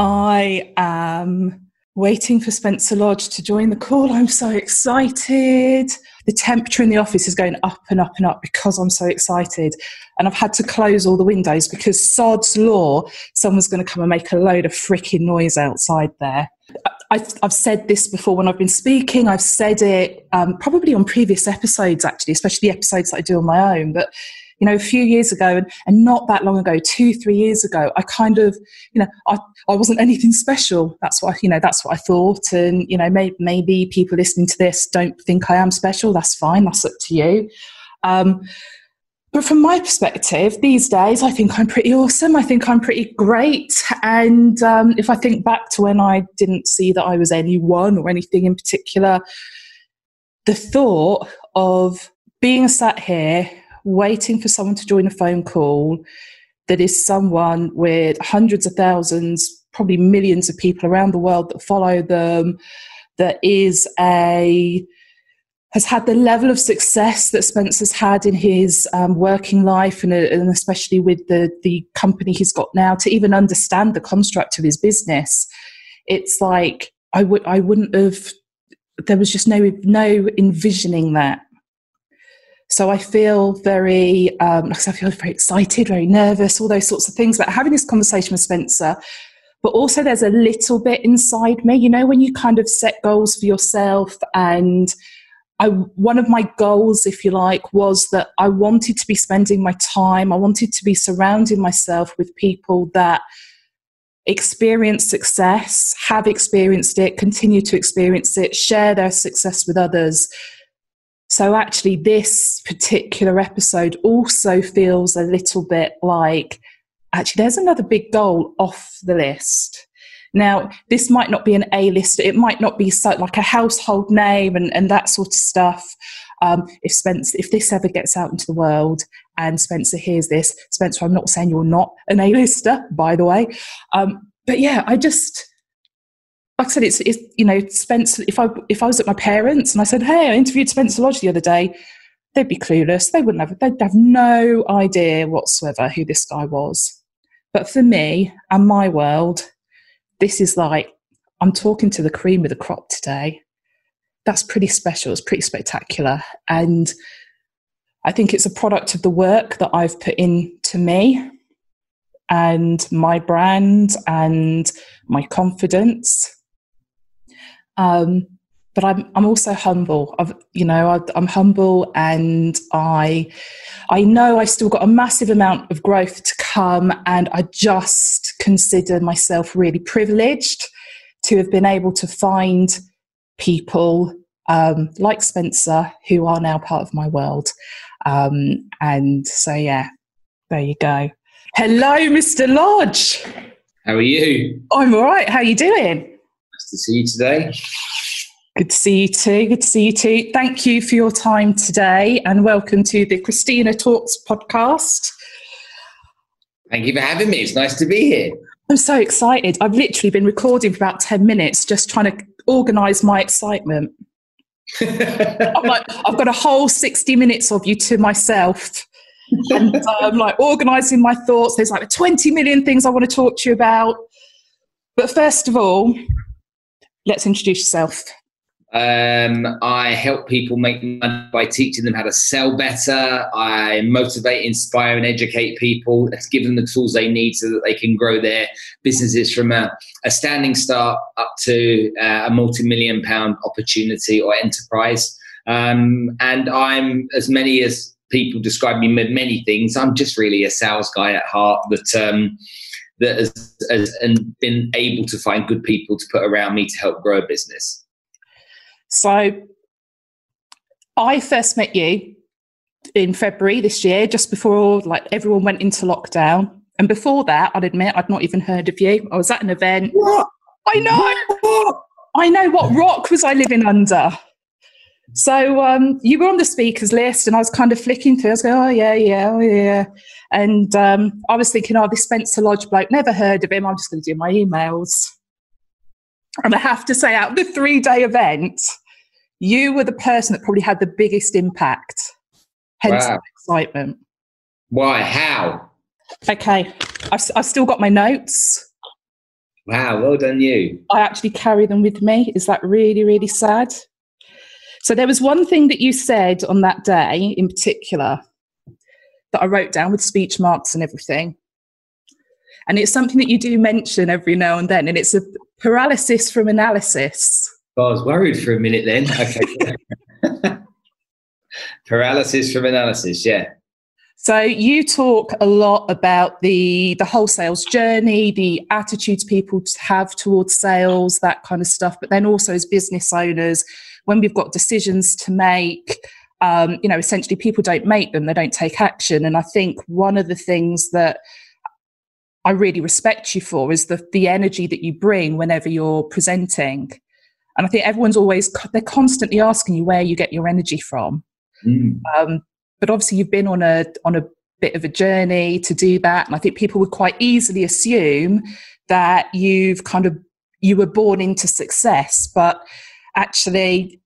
I am waiting for Spencer Lodge to join the call. I'm so excited. The temperature in the office is going up and up and up because I'm so excited. And I've had to close all the windows because sod's law, someone's going to come and make a load of freaking noise outside there. I, have said this before when I've been speaking. I've said it um, probably on previous episodes, actually, especially the episodes that I do on my own. But you know, a few years ago and, and not that long ago, two, three years ago, I kind of, you know, I, I wasn't anything special. That's what, you know, that's what I thought. And, you know, may, maybe people listening to this don't think I am special. That's fine. That's up to you. Um, but from my perspective, these days, I think I'm pretty awesome. I think I'm pretty great. And um, if I think back to when I didn't see that I was anyone or anything in particular, the thought of being sat here waiting for someone to join a phone call that is someone with hundreds of thousands, probably millions of people around the world that follow them, that is a has had the level of success that Spencer's had in his um, working life and, and, especially with the, the company he's got now to even understand the construct of his business. It's like I would I wouldn't have there was just no no envisioning that so I feel very, um, I feel very excited, very nervous, all those sorts of things. But having this conversation with Spencer, but also there's a little bit inside me, you know, when you kind of set goals for yourself and I, one of my goals, if you like, was that I wanted to be spending my time, I wanted to be surrounding myself with people that experience success, have experienced it, continue to experience it, share their success with others, so actually, this particular episode also feels a little bit like actually, there's another big goal off the list. Now, this might not be an A list, it might not be so, like a household name and, and that sort of stuff. Um, if Spencer, if this ever gets out into the world and Spencer hears this, Spencer, I'm not saying you're not an A-lister, by the way. Um, but yeah, I just, like I said, it's, it's you know Spencer. If I if I was at my parents and I said, "Hey, I interviewed Spencer Lodge the other day," they'd be clueless. They wouldn't have. They'd have no idea whatsoever who this guy was. But for me and my world, this is like I'm talking to the cream of the crop today. That's pretty special. It's pretty spectacular, and I think it's a product of the work that I've put into me and my brand and my confidence um, but I'm I'm also humble. I've, you know, I, I'm humble, and I I know I've still got a massive amount of growth to come, and I just consider myself really privileged to have been able to find people um, like Spencer who are now part of my world. Um, and so, yeah, there you go. Hello, Mr. Lodge. How are you? I'm all right. How are you doing? To see you today. Good to see you too. Good to see you too. Thank you for your time today and welcome to the Christina Talks podcast. Thank you for having me. It's nice to be here. I'm so excited. I've literally been recording for about 10 minutes just trying to organize my excitement. I'm like, I've got a whole 60 minutes of you to myself. and uh, I'm like organizing my thoughts. There's like 20 million things I want to talk to you about. But first of all, let's introduce yourself. Um, I help people make money by teaching them how to sell better. I motivate, inspire, and educate people. Let's give them the tools they need so that they can grow their businesses from a, a standing start up to uh, a multi-million pound opportunity or enterprise. Um, and I'm as many as people describe me many things. I'm just really a sales guy at heart. That um, that has, has and been able to find good people to put around me to help grow a business? So, I first met you in February this year, just before like everyone went into lockdown. And before that, I'd admit I'd not even heard of you. I was at an event. What? I know. What? I know. What rock was I living under? So um, you were on the speakers list, and I was kind of flicking through. I was going, "Oh yeah, yeah, oh yeah," and um, I was thinking, "Oh, this Spencer Lodge bloke, never heard of him. I'm just going to do my emails." And I have to say, out of the three day event, you were the person that probably had the biggest impact. Hence wow. excitement. Why? How? Okay, I've, I've still got my notes. Wow, well done you. I actually carry them with me. Is that really, really sad? So there was one thing that you said on that day in particular that I wrote down with speech marks and everything. And it's something that you do mention every now and then, and it's a paralysis from analysis. Oh, I was worried for a minute then. Okay. paralysis from analysis, yeah. So you talk a lot about the the whole sales journey, the attitudes people have towards sales, that kind of stuff. But then also as business owners, when we've got decisions to make, um, you know, essentially people don't make them; they don't take action. And I think one of the things that I really respect you for is the the energy that you bring whenever you're presenting. And I think everyone's always they're constantly asking you where you get your energy from. Mm. Um, but obviously, you've been on a on a bit of a journey to do that, and I think people would quite easily assume that you've kind of you were born into success, but actually,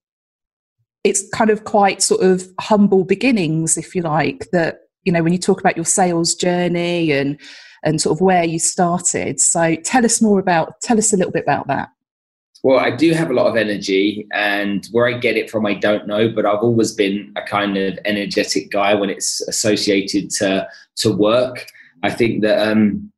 it's kind of quite sort of humble beginnings, if you like. That you know when you talk about your sales journey and and sort of where you started. So tell us more about tell us a little bit about that. Well, I do have a lot of energy, and where I get it from, I don't know. But I've always been a kind of energetic guy when it's associated to to work. I think that um,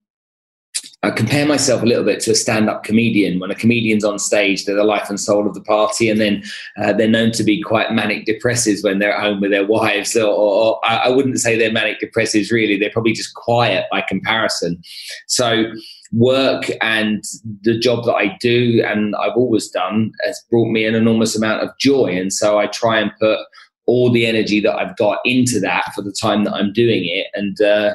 I compare myself a little bit to a stand-up comedian. When a comedian's on stage, they're the life and soul of the party, and then uh, they're known to be quite manic depressives when they're at home with their wives. Or, or, or I wouldn't say they're manic depressives really; they're probably just quiet by comparison. So work and the job that I do and I've always done has brought me an enormous amount of joy. And so I try and put all the energy that I've got into that for the time that I'm doing it. And, uh,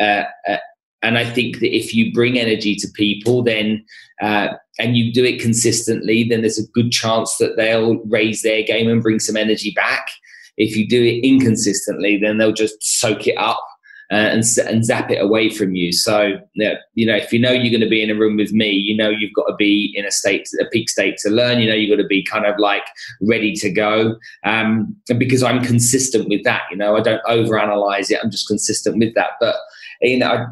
uh, uh, and I think that if you bring energy to people, then uh, and you do it consistently, then there's a good chance that they'll raise their game and bring some energy back. If you do it inconsistently, then they'll just soak it up uh, and, and zap it away from you. So, you know, if you know you're going to be in a room with me, you know you've got to be in a state, a peak state to learn. You know you've got to be kind of like ready to go. Um, and because I'm consistent with that, you know, I don't overanalyze it. I'm just consistent with that. But you know,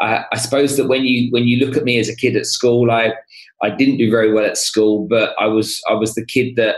I suppose that when you when you look at me as a kid at school, I I didn't do very well at school, but I was I was the kid that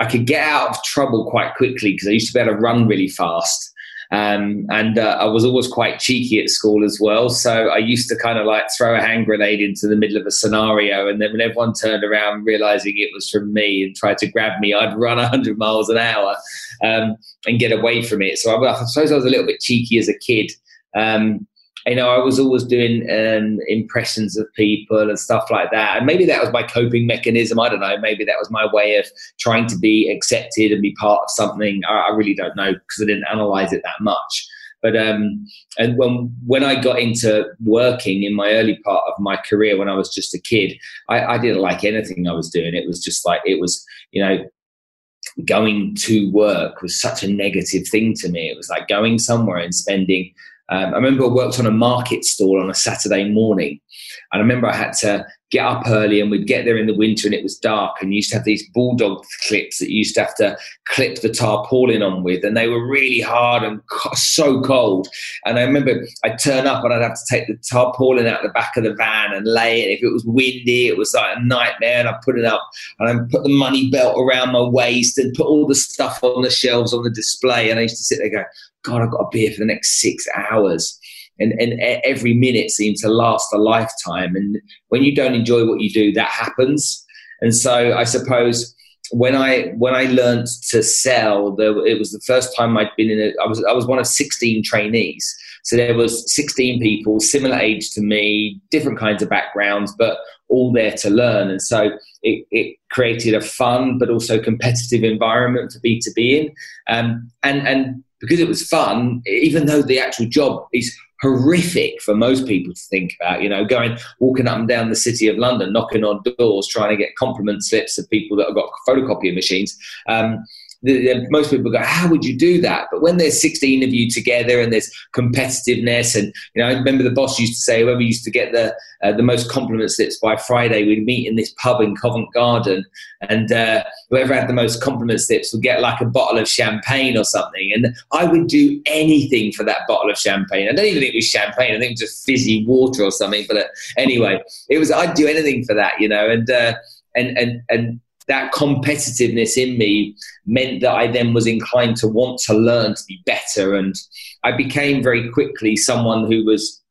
I could get out of trouble quite quickly because I used to be able to run really fast. Um, and uh, I was always quite cheeky at school as well. So I used to kind of like throw a hand grenade into the middle of a scenario. And then when everyone turned around realizing it was from me and tried to grab me, I'd run 100 miles an hour um, and get away from it. So I, I, suppose I was a little bit cheeky as a kid. Um, you know, I was always doing um, impressions of people and stuff like that. And maybe that was my coping mechanism. I don't know. Maybe that was my way of trying to be accepted and be part of something. I, I really don't know because I didn't analyze it that much. But um, and when when I got into working in my early part of my career, when I was just a kid, I, I didn't like anything I was doing. It was just like it was, you know, going to work was such a negative thing to me. It was like going somewhere and spending um, I remember I worked on a market stall on a Saturday morning, and I remember I had to get up early and we'd get there in the winter and it was dark and you used to have these bulldog clips that you used to have to clip the tarpaulin on with and they were really hard and so cold. And i remember i'd turn up and i'd have to take the tarpaulin out the back of the van and lay it. If it was windy it was like a nightmare and i put it up and i put the money belt around my waist and put all the stuff on the shelves on the display. And i used to sit there going God, I've got to be here for the next six hours. And, and every minute seems to last a lifetime. And when you don't enjoy what you do, that happens. And so I suppose when I when I learned to sell, it was the first time I'd been in it. I was I was one of sixteen trainees, so there was sixteen people similar age to me, different kinds of backgrounds, but all there to learn. And so it, it created a fun but also competitive environment for B two B in. Um, and and because it was fun, even though the actual job is horrific for most people to think about, you know, going, walking up and down the city of London, knocking on doors, trying to get compliment slips of people that have got photocopier machines. Um, the, the, most people go, "How would you do that?" But when there's 16 of you together and there's competitiveness, and you know, I remember the boss used to say, whoever used to get the uh, the most compliment slips by Friday, we'd meet in this pub in Covent Garden, and uh, whoever had the most compliment slips would get like a bottle of champagne or something. And I would do anything for that bottle of champagne. I don't even think it was champagne. I think it was just fizzy water or something. But uh, anyway, it was I'd do anything for that, you know, and. Uh, and, and, and that competitiveness in me meant that I then was inclined to want to learn to be better. And I became very quickly someone who was,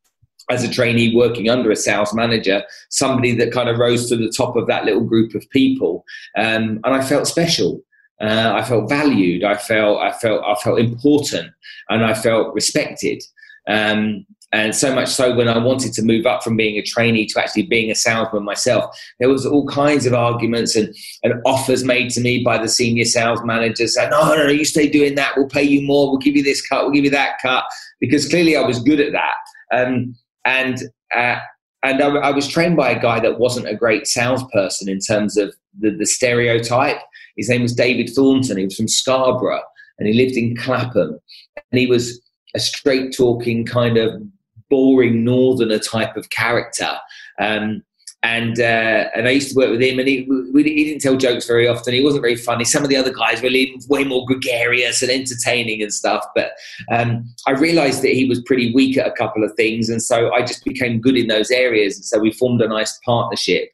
as a trainee working under a sales manager, somebody that kind of rose to the top of that little group of people. Um, and I felt special. Uh, I felt valued. I felt, I felt, I felt important, and I felt respected. Um, and so much so when I wanted to move up from being a trainee to actually being a salesman myself, there was all kinds of arguments and, and offers made to me by the senior sales manager saying, no, no, no, you stay doing that. We'll pay you more. We'll give you this cut. We'll give you that cut. Because clearly I was good at that. Um, and, uh, and I, I, was trained by a guy that wasn't a great salesperson in terms of the, the stereotype. His name was David Thornton. He was from Scarborough and he lived in Clapham. And he was a straight talking kind of boring northerner type of character. Um, and uh, and I used to work with him, and he he didn't tell jokes very often. He wasn't very funny. Some of the other guys were way more gregarious and entertaining and stuff. But um, I realised that he was pretty weak at a couple of things, and so I just became good in those areas. And so we formed a nice partnership.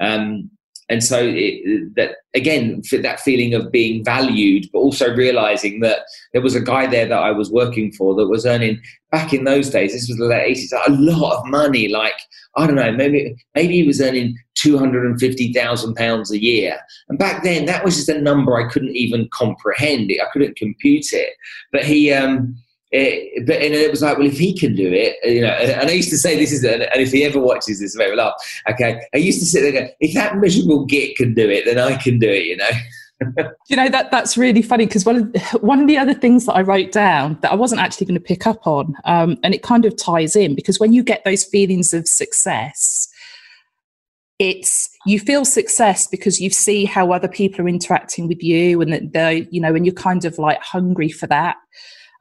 Um, and so it, that again that feeling of being valued but also realizing that there was a guy there that i was working for that was earning back in those days this was the late 80s a lot of money. Like i don't know maybe maybe he was earning 250,000 pounds a year. And back then that was just a number i couldn't even comprehend. It i couldn't compute it. But he um it, but and it was like, well, if he can do it, you know. And I used to say this is, and if he ever watches this, maybe laugh. Okay, I used to sit there, and go, if that miserable git can do it, then I can do it, you know. you know that that's really funny because one of one of the other things that I wrote down that I wasn't actually going to pick up on, um, and it kind of ties in because when you get those feelings of success, it's you feel success because you see how other people are interacting with you, and that they, you know, and you're kind of like hungry for that.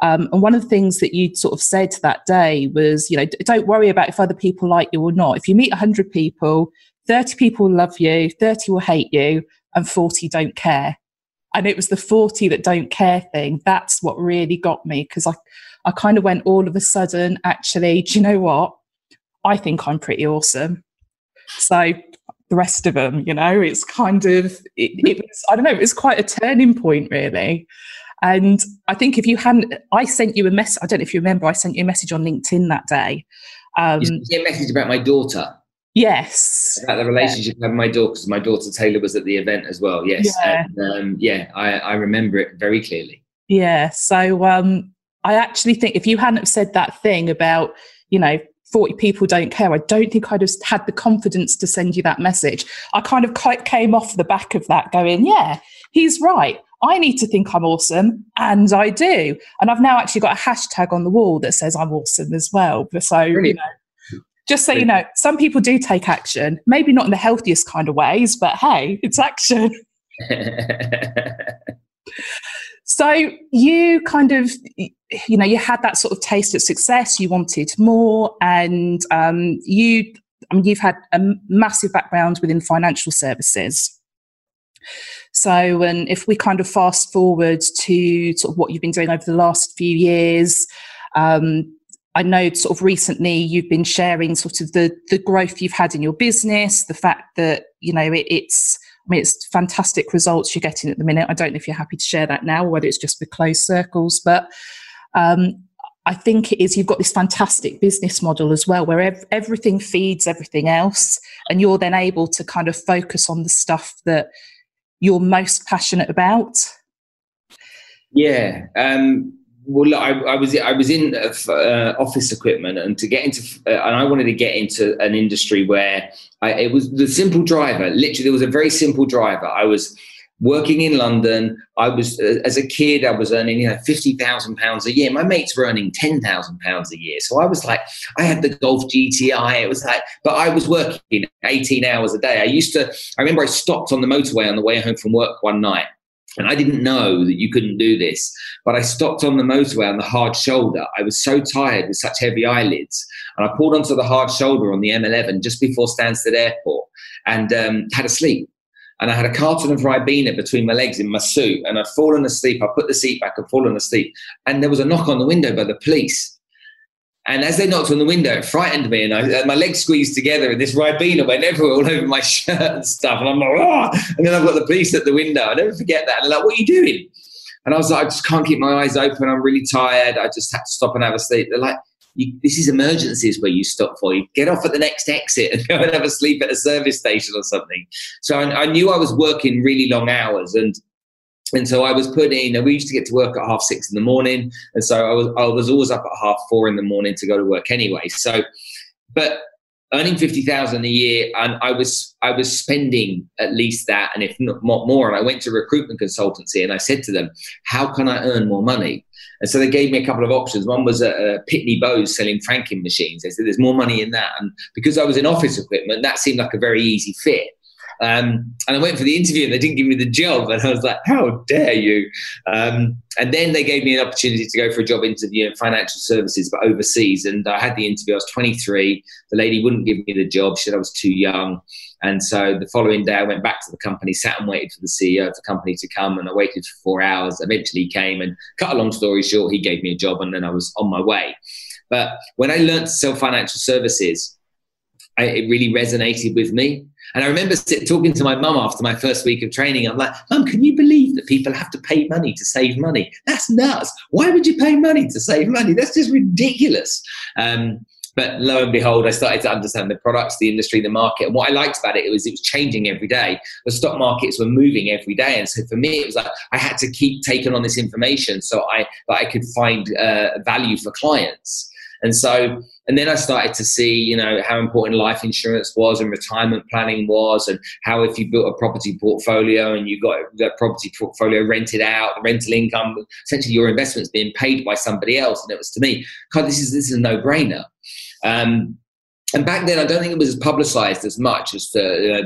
Um, and one of the things that you sort of said that day was, you know, don't worry about if other people like you or not. If you meet 100 people, 30 people love you, 30 will hate you, and 40 don't care. And it was the 40 that don't care thing. That's what really got me because I, I kind of went all of a sudden, actually, do you know what? I think I'm pretty awesome. So the rest of them, you know, it's kind of, it, it was, I don't know, it was quite a turning point, really. And I think if you hadn't, I sent you a message. I don't know if you remember, I sent you a message on LinkedIn that day. Um, you a message about my daughter. Yes. About the relationship yeah. with my daughter, because my daughter Taylor was at the event as well. Yes. Yeah. And, um, yeah, I, I remember it very clearly. Yeah. So um, I actually think if you hadn't said that thing about, you know, 40 people don't care, I don't think I'd have had the confidence to send you that message. I kind of came off the back of that going, yeah, he's right. I need to think I'm awesome, and I do. And I've now actually got a hashtag on the wall that says I'm awesome as well. So, Brilliant. you know, just so you know, some people do take action, maybe not in the healthiest kind of ways, but hey, it's action. so you kind of, you know, you had that sort of taste of success, you wanted more, and um, you, I mean, you've had a massive background within financial services. So, and if we kind of fast forward to sort of what you've been doing over the last few years, um, I know sort of recently you've been sharing sort of the the growth you've had in your business, the fact that you know it, it's I mean it's fantastic results you're getting at the minute. I don't know if you're happy to share that now, or whether it's just for closed circles, but um, I think it is you've got this fantastic business model as well, where ev- everything feeds everything else, and you're then able to kind of focus on the stuff that you're most passionate about? Yeah. Um, well, look, I, I, was I was in uh, uh, office equipment, and to get into uh, and I wanted to get into an industry where I, it was the simple driver. Literally, there was a very simple driver. I was working in London. I was, uh, as a kid, I was earning, you know, £50,000 a year. My mates were earning £10,000 a year. So I was like, I had the Golf GTI. It was like, but I was working 18 hours a day. I used to, I remember I stopped on the motorway on the way home from work one night And I didn't know that you couldn't do this, but I stopped on the motorway on the hard shoulder. I was so tired with such heavy eyelids. And I pulled onto the hard shoulder on the M11 just before Stansted Airport and um, had a sleep. And I had a carton of Ribena between my legs in my suit. And I'd fallen asleep. I put the seat back and fallen asleep. And there was a knock on the window by the police. And as they knocked on the window, it frightened me, and I, uh, my legs squeezed together, and this Ribena went everywhere, all over my shirt and stuff. And I'm like, oh! and then I've got the police at the window. I never forget that. And they're like, what are you doing? And I was like, I just can't keep my eyes open. I'm really tired. I just had to stop and have a sleep. They're like, this is emergencies where you stop for you get off at the next exit and go and have a sleep at a service station or something. So I, I knew I was working really long hours, and and so I was you know, we used to get to work at half six in the morning. And so I was, I was always up at half four in the morning to go to work anyway. So, but earning 50,000 a year and I was, I was spending at least that and if not more. And I went to recruitment consultancy and I said to them, how can I earn more money? And so they gave me a couple of options. One was a, Pitney Bowes selling franking machines. They said there's more money in that. And because I was in office equipment, that seemed like a very easy fit. Um, and I went for the interview and they didn't give me the job. And I was like, how dare you? Um, and then they gave me an opportunity to go for a job interview in financial services, but overseas. And I had the interview. I was 23. The lady wouldn't give me the job. She said I was too young. And so the following day, I went back to the company, sat and waited for the CEO of the company to come. And I waited for four hours. Eventually, he came and cut a long story short, he gave me a job and then I was on my way. But when I learned to sell financial services, I, it really resonated with me. And I remember talking to my mum after my first week of training. I'm like, Mum, can you believe that people have to pay money to save money? That's nuts. Why would you pay money to save money? That's just ridiculous. Um, but lo and behold, I started to understand the products, the industry, the market. And what I liked about it, it was it was changing every day. The stock markets were moving every day, and so for me, it was like I had to keep taking on this information so I that I could find uh, value for clients. And so, and then I started to see, you know, how important life insurance was and retirement planning was, and how if you built a property portfolio and you got that property portfolio rented out, rental income, essentially your investment's being paid by somebody else. And it was to me, God, this is this is a no brainer. Um, and back then, I don't think it was as publicized as much as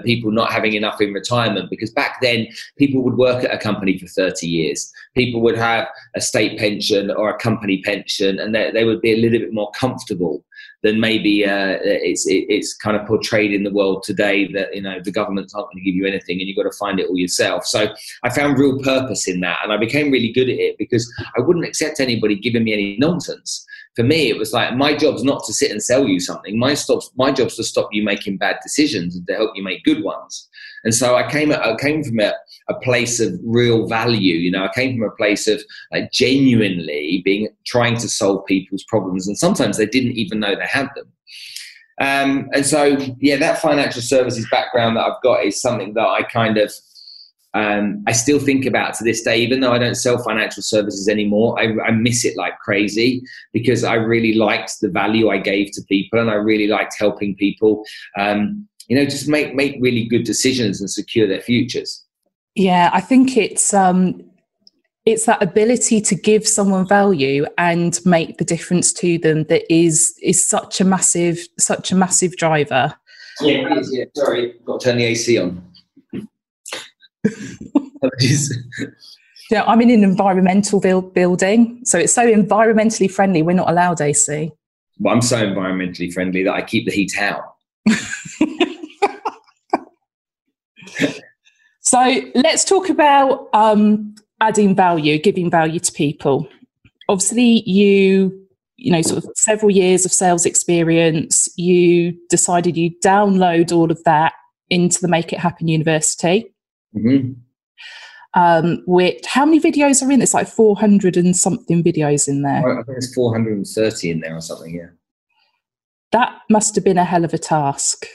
people not having enough in retirement because back then people would work at a company for 30 years. People would have a state pension or a company pension, and they, they would be a little bit more comfortable than maybe uh, it's it, it's kind of portrayed in the world today that you know the government's not going to give you anything and you've got to find it all yourself. So I found real purpose in that, and I became really good at it because I wouldn't accept anybody giving me any nonsense for me, it was like my job's not to sit and sell you something. My stops, my job's to stop you making bad decisions and to help you make good ones. And so I came, I came from a, a place of real value. You know, I came from a place of like genuinely being trying to solve people's problems, and sometimes they didn't even know they had them. Um, and so, yeah, that financial services background that I've got is something that I kind of um, I still think about to this day, even though I don't sell financial services anymore. I, I, miss it like crazy because I really liked the value I gave to people, and I really liked helping people. Um, you know, just make make really good decisions and secure their futures. Yeah, I think it's um, it's that ability to give someone value and make the difference to them that is is such a massive such a massive driver. Yeah, yeah. Sorry, got to turn the AC on. yeah, I'm in an environmental build building, so it's so environmentally friendly. We're not allowed AC. Well, I'm so environmentally friendly that I keep the heat out. so let's talk about um, adding value, giving value to people. Obviously, you you know sort of several years of sales experience. You decided you download all of that into the Make It Happen University. Mm-hmm. Um, which how many videos are in? It's like four hundred and something videos in there. I think there's four hundred and thirty in there or something. Yeah, that must have been a hell of a task.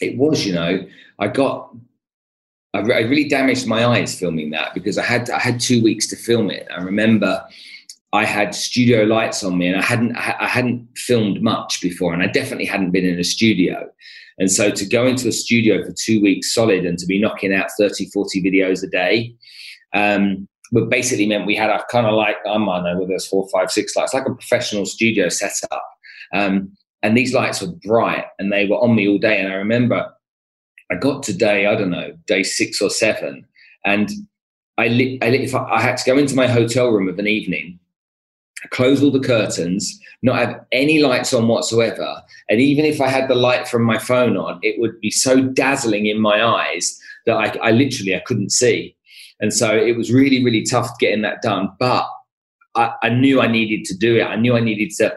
It was, you know. I got I, really damaged my eyes filming that because I had I had two weeks to film it. I remember I had studio lights on me, and I hadn't I hadn't filmed much before, and I definitely hadn't been in a studio. And so to go into a studio for two weeks solid and to be knocking out 30, 40 videos a day, um, but basically meant we had a kind of like, I don't know, whether there's four, five, six lights, like a professional studio setup. Um, and these lights were bright and they were on me all day. And I remember I got to day, I don't know, day six or seven. And I, li- I, li- I, I had to go into my hotel room of an evening, close all the curtains, not have any lights on whatsoever, and even if I had the light from my phone on, it would be so dazzling in my eyes that I, I literally I couldn't see, and so it was really really tough getting that done. But I, I knew I needed to do it. I knew I needed to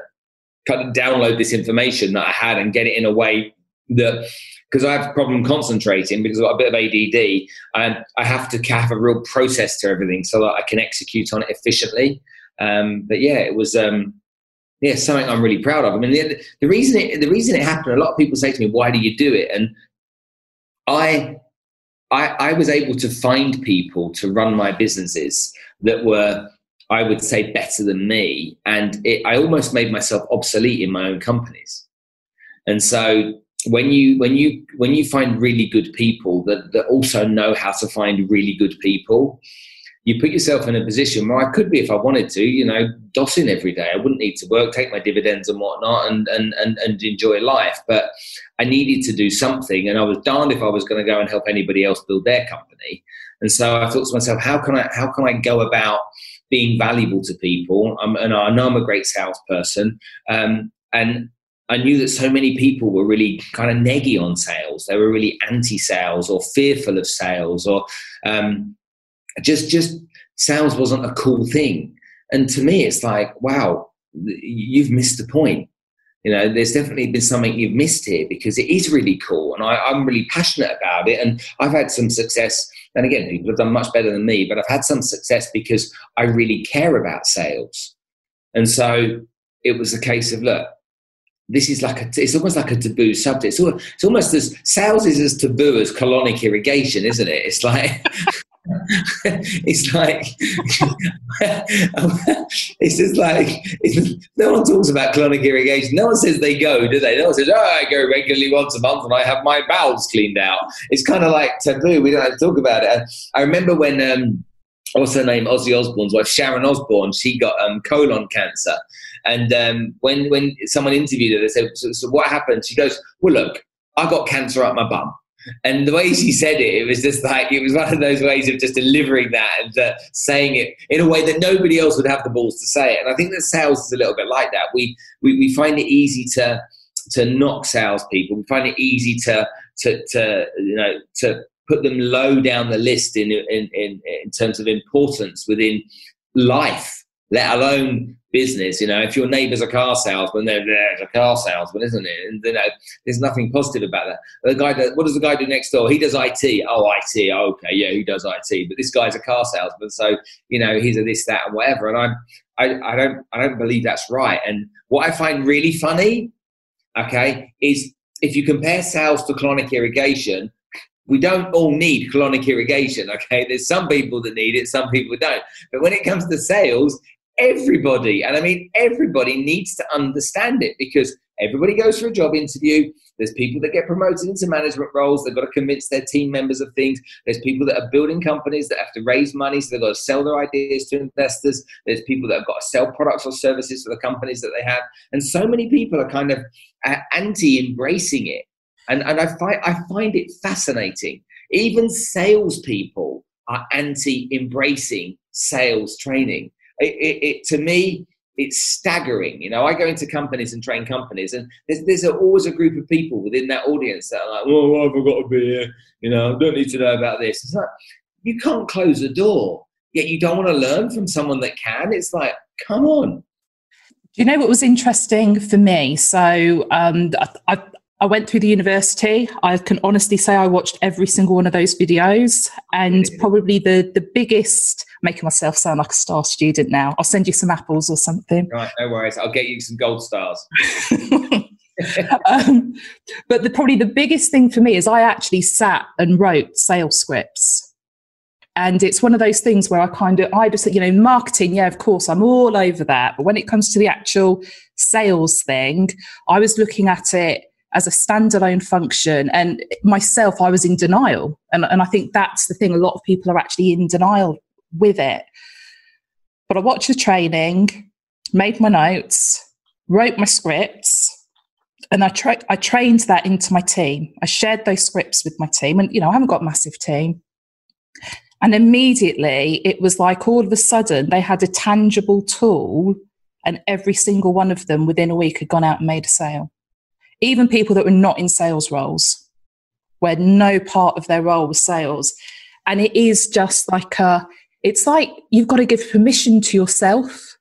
kind of download this information that I had and get it in a way that because I have a problem concentrating because I've got a bit of ADD, and I have to have a real process to everything so that I can execute on it efficiently. Um, but yeah, it was um, yeah something I'm really proud of. I mean, the, the reason it, the reason it happened, a lot of people say to me, "Why do you do it?" And I, I, I was able to find people to run my businesses that were, I would say, better than me, and it, I almost made myself obsolete in my own companies. And so when you when you when you find really good people that, that also know how to find really good people you put yourself in a position where I could be if I wanted to, you know, dossing every day. I wouldn't need to work, take my dividends and whatnot and and and, and enjoy life. But I needed to do something and I was darned if I was going to go and help anybody else build their company. And so I thought to myself, how can I how can I go about being valuable to people? I'm, and I know I'm a great salesperson. Um, and I knew that so many people were really kind of neggy on sales. They were really anti-sales or fearful of sales, or um, just just sales wasn't a cool thing. And to me, it's like, wow, you've missed the point. You know, there's definitely been something you've missed here because it is really cool, and I, I'm really passionate about it. And I've had some success. And again, people have done much better than me, but I've had some success because I really care about sales. And so it was a case of look, this is like a, it's almost like a taboo subject. It's, it's almost as sales is as taboo as colonic irrigation, isn't it? It's like it's like it's just like it's, no one talks about colonic irrigation. No one says they go, do they? No one says, "Oh, I go regularly once a month and I have my bowels cleaned out." It's kind of like taboo. We don't have to talk about it. I remember when. Um, what's her name? Ozzy Osbourne's wife, Sharon Osbourne. She got um, colon cancer, and um, when when someone interviewed her, they said, so, "So what happened?" She goes, "Well, look, I got cancer up my bum." And the way she said it, it was just like it was one of those ways of just delivering that and uh, saying it in a way that nobody else would have the balls to say it. And I think that sales is a little bit like that. We we, we find it easy to to knock salespeople. We find it easy to to to you know to put them low down the list in in in, in terms of importance within life let alone business. You know, if your neighbour's a car salesman, they're, a car salesman, isn't it? And you know, there's nothing positive about that. The guy that, what does the guy do next door? He does IT. Oh, IT. Okay, yeah, he does IT. But this guy's a car salesman, so you know, he's a this, that, and whatever. And I'm, I, I don't, I don't believe that's right. And what I find really funny, okay, is if you compare sales to colonic irrigation, we don't all need colonic irrigation okay there's some people that need it some people don't but when it comes to sales everybody, and I mean everybody, needs to understand it because everybody goes for a job interview. There's people that get promoted into management roles. They've got to convince their team members of things. There's people that are building companies that have to raise money, so they've got to sell their ideas to investors. There's people that have got to sell products or services for the companies that they have. And so many people are kind of uh, anti embracing it. And, and I, find, I find it fascinating. Even salespeople are anti embracing sales training it, it, it, to me, it's staggering. You know, I go into companies and train companies, and there's, there's always a group of people within that audience that are like, "Oh, well, I've got to be here." You know, I don't need to know about this. It's like you can't close a door, yet you don't want to learn from someone that can. It's like, come on. Do you know what was interesting for me? So um, I, I went through the university. I can honestly say I watched every single one of those videos, and probably the the biggest making myself sound like a star student now. I'll send you some apples or something. Right, no worries. I'll get you some gold stars. um, but the, probably the biggest thing for me is I actually sat and wrote sales scripts. And it's one of those things where I kind of, I just, you know, marketing, yeah, of course, I'm all over that. But when it comes to the actual sales thing, I was looking at it as a standalone function. And myself, I was in denial. And, and I think that's the thing. A lot of people are actually in denial with it. But I watched the training, made my notes, wrote my scripts, and I, tra- I trained that into my team. I shared those scripts with my team. And, you know, I haven't got a massive team. And immediately it was like all of a sudden they had a tangible tool, and every single one of them within a week had gone out and made a sale. Even people that were not in sales roles, where no part of their role was sales. And it is just like a, it's like you've got to give permission to yourself.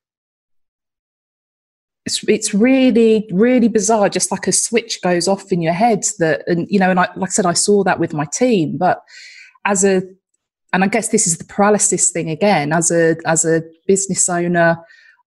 It's, it's really, really bizarre. Just like a switch goes off in your head that, and you know, and I, like I said, I saw that with my team, but as a and I guess this is the paralysis thing again. As a as a business owner,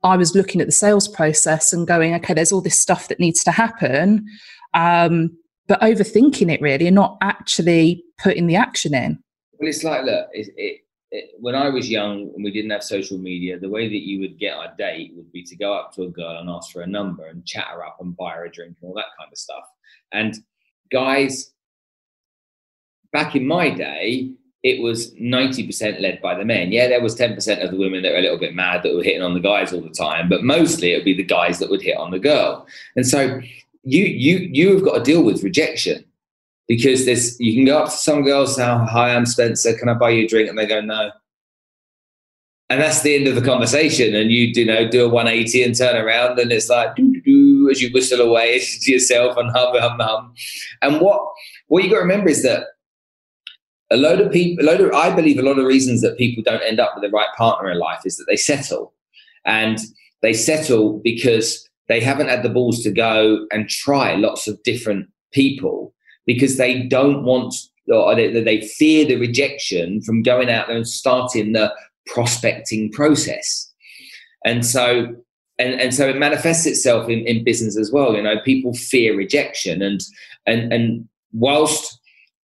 I was looking at the sales process and going, okay, there's all this stuff that needs to happen, um, but overthinking it really and not actually putting the action in. Well, it's like look, it, it, it, when I was young and we didn't have social media, the way that you would get a date would be to go up to a girl and ask for a number and chat her up and buy her a drink and all that kind of stuff. And guys, back in my day, it was 90% led by the men. Yeah, there was 10% of the women that were a little bit mad that were hitting on the guys all the time, but mostly it would be the guys that would hit on the girl. And so you you you have got to deal with rejection because there's you can go up to some girls now, "Hi, I'm Spencer. Can I buy you a drink?" and they go, "No." And that's the end of the conversation. And you, you know, do a 180 and turn around, and it's like doo doo as you whistle away to yourself and hum hum hum. And what what you got to remember is that a load of people, a load of, I believe a lot of reasons that people don't end up with the right partner in life is that they settle. And they settle because they haven't had the balls to go and try lots of different people because they don't want or they, they fear the rejection from going out there and starting the prospecting process. And so and, and so it manifests itself in, in business as well. You know, people fear rejection and and and whilst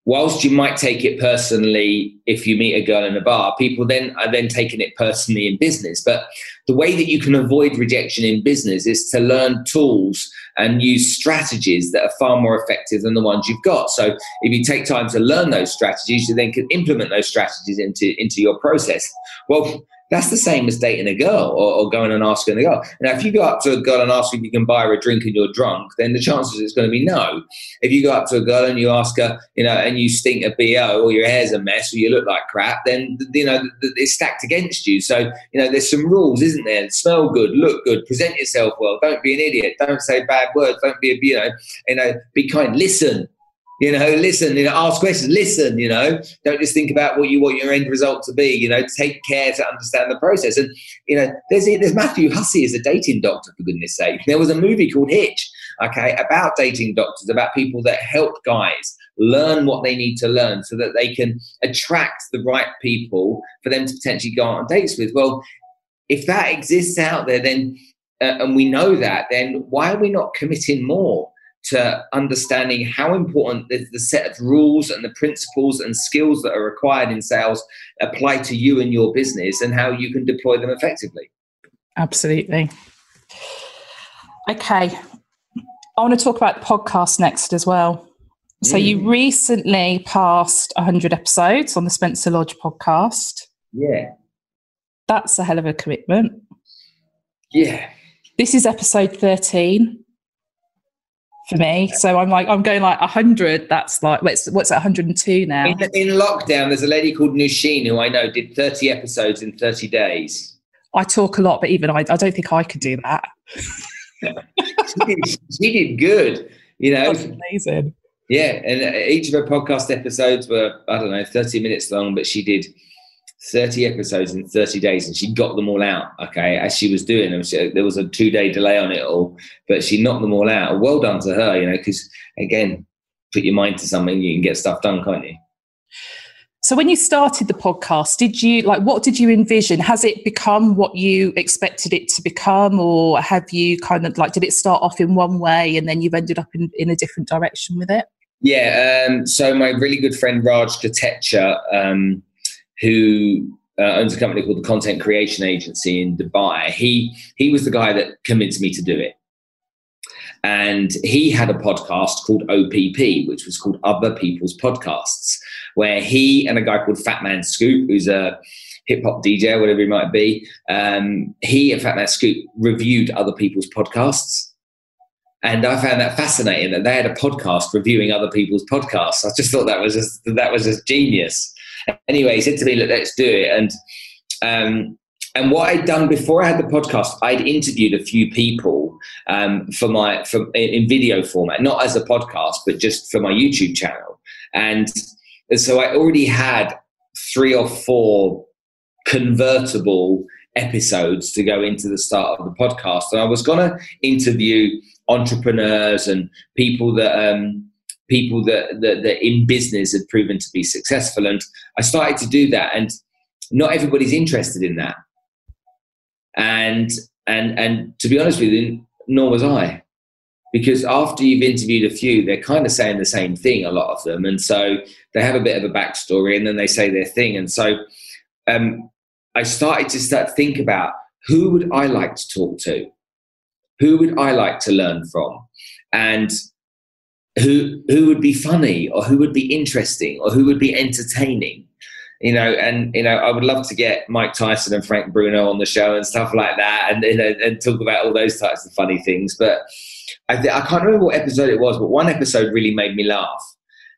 whilst you might take it personally if you meet a girl in a bar, people then are then taking it personally in business. But the way that you can avoid rejection in business is to learn tools and use strategies that are far more effective than the ones you've got. So if you take time to learn those strategies, you then can implement those strategies into, into your process. Well, that's the same as dating a girl or, or, going and asking a girl. Now, if you go up to a girl and ask if you can buy her a drink and you're drunk, then the chances it's going to be no. If you go up to a girl and you ask her, you know, and you stink a BO or your hair's a mess or you look like crap, then, you know, it's stacked against you. So, you know, there's some rules, isn't there? Smell good, look good, present yourself well, don't be an idiot, don't say bad words, don't be a, you know, you know, be kind, listen you know, listen, you know, ask questions, listen, you know, don't just think about what you want your end result to be, you know, take care to understand the process. And, you know, there's, there's Matthew Hussey as a dating doctor, for goodness sake. There was a movie called Hitch, okay, about dating doctors, about people that help guys learn what they need to learn so that they can attract the right people for them to potentially go on dates with. Well, if that exists out there, then, uh, and we know that, then why are we not committing more? To understanding how important the, the, set of rules and the principles and skills that are required in sales apply to you and your business and how you can deploy them effectively. Absolutely. Okay. I want to talk about the podcast next as well. So, mm. you recently passed 100 episodes on the Spencer Lodge podcast. Yeah. That's a hell of a commitment. Yeah. This is episode 13 for me. So I'm like, I'm going like 100. That's like, what's, what's 102 now? In, in, lockdown, there's a lady called Nusheen who I know did 30 episodes in 30 days. I talk a lot, but even I, I don't think I could do that. she, did, she, did, good, you know. That's amazing. Yeah, and uh, each of her podcast episodes were, I don't know, 30 minutes long, but she did 30 episodes in 30 days and she got them all out okay? As she was doing them she, there was a two day delay on it all but she knocked them all out. Well done to her you know because again put your mind to something you can get stuff done can't you? So when you started the podcast did you like what did you envision? Has it become what you expected it to become or have you kind of like did it start off in one way and then you've ended up in, in a different direction with it? Yeah um, so my really good friend Raj Kotecha um, who uh, owns a company called the Content Creation Agency in Dubai. He he was the guy that convinced me to do it. And he had a podcast called OPP, which was called Other People's Podcasts, where he and a guy called Fatman Scoop, who's a hip hop DJ, whatever he might be, um, he and Fatman Scoop reviewed other people's podcasts. And I found that fascinating that they had a podcast reviewing other people's podcasts. I just thought that was just that was just genius. Anyway, he said to me, Look, let's do it. And um, and what I'd done before I had the podcast, I'd interviewed a few people um, for my for in video format, not as a podcast, but just for my YouTube channel. And so I already had three or four convertible episodes to go into the start of the podcast, and I was going to interview entrepreneurs and people that um, people that, that that in business had proven to be successful, and I started to do that, and not everybody's interested in that. And and and to be honest with you, nor was I, because after you've interviewed a few, they're kind of saying the same thing, a lot of them, and so they have a bit of a backstory, and then they say their thing, and so um, I started to start think about who would I like to talk to, who would I like to learn from, and who who would be funny or who would be interesting or who would be entertaining you know, and you know, I would love to get Mike Tyson and Frank Bruno on the show and stuff like that, and you know, and talk about all those types of funny things. But I, th- I can't remember what episode it was, but one episode really made me laugh,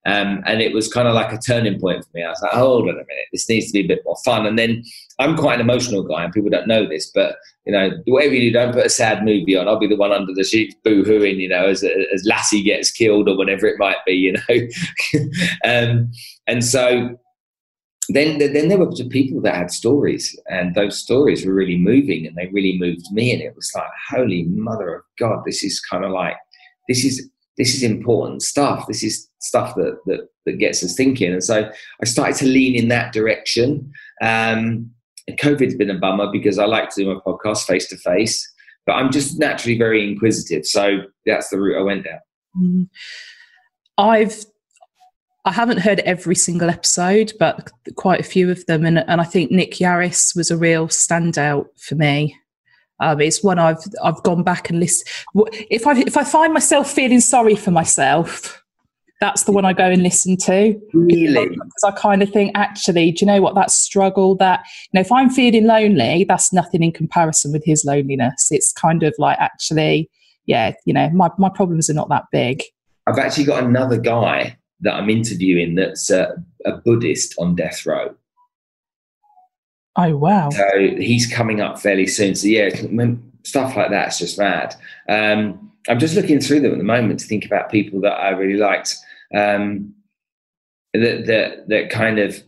um, and it was kind of like a turning point for me. I was like, hold on a minute, this needs to be a bit more fun. And then I'm quite an emotional guy, and people don't know this, but you know, whatever you do, don't put a sad movie on. I'll be the one under the sheets boo-hooing, you know, as as Lassie gets killed or whatever it might be, you know. um, and so then then there were people that had stories and those stories were really moving and they really moved me and it was like holy mother of god this is kind of like this is this is important stuff this is stuff that that, that gets us thinking and so i started to lean in that direction um, covid's been a bummer because i like to do my podcast face to face but i'm just naturally very inquisitive so that's the route i went down mm. i've I haven't heard every single episode, but quite a few of them, and and I think Nick Yarris was a real standout for me. Um, it's one I've I've gone back and listened. If I if I find myself feeling sorry for myself, that's the one I go and listen to. Really? Because I kind of think, actually, do you know what? That struggle, that, you know, if I'm feeling lonely, that's nothing in comparison with his loneliness. It's kind of like, actually, yeah, you know, my, my problems are not that big. I've actually got another guy that I'm interviewing that's a, a Buddhist on death row. Oh wow! So he's coming up fairly soon. So yeah, stuff like that's just mad. Um, I'm just looking through them at the moment to think about people that I really liked. Um, that that that kind of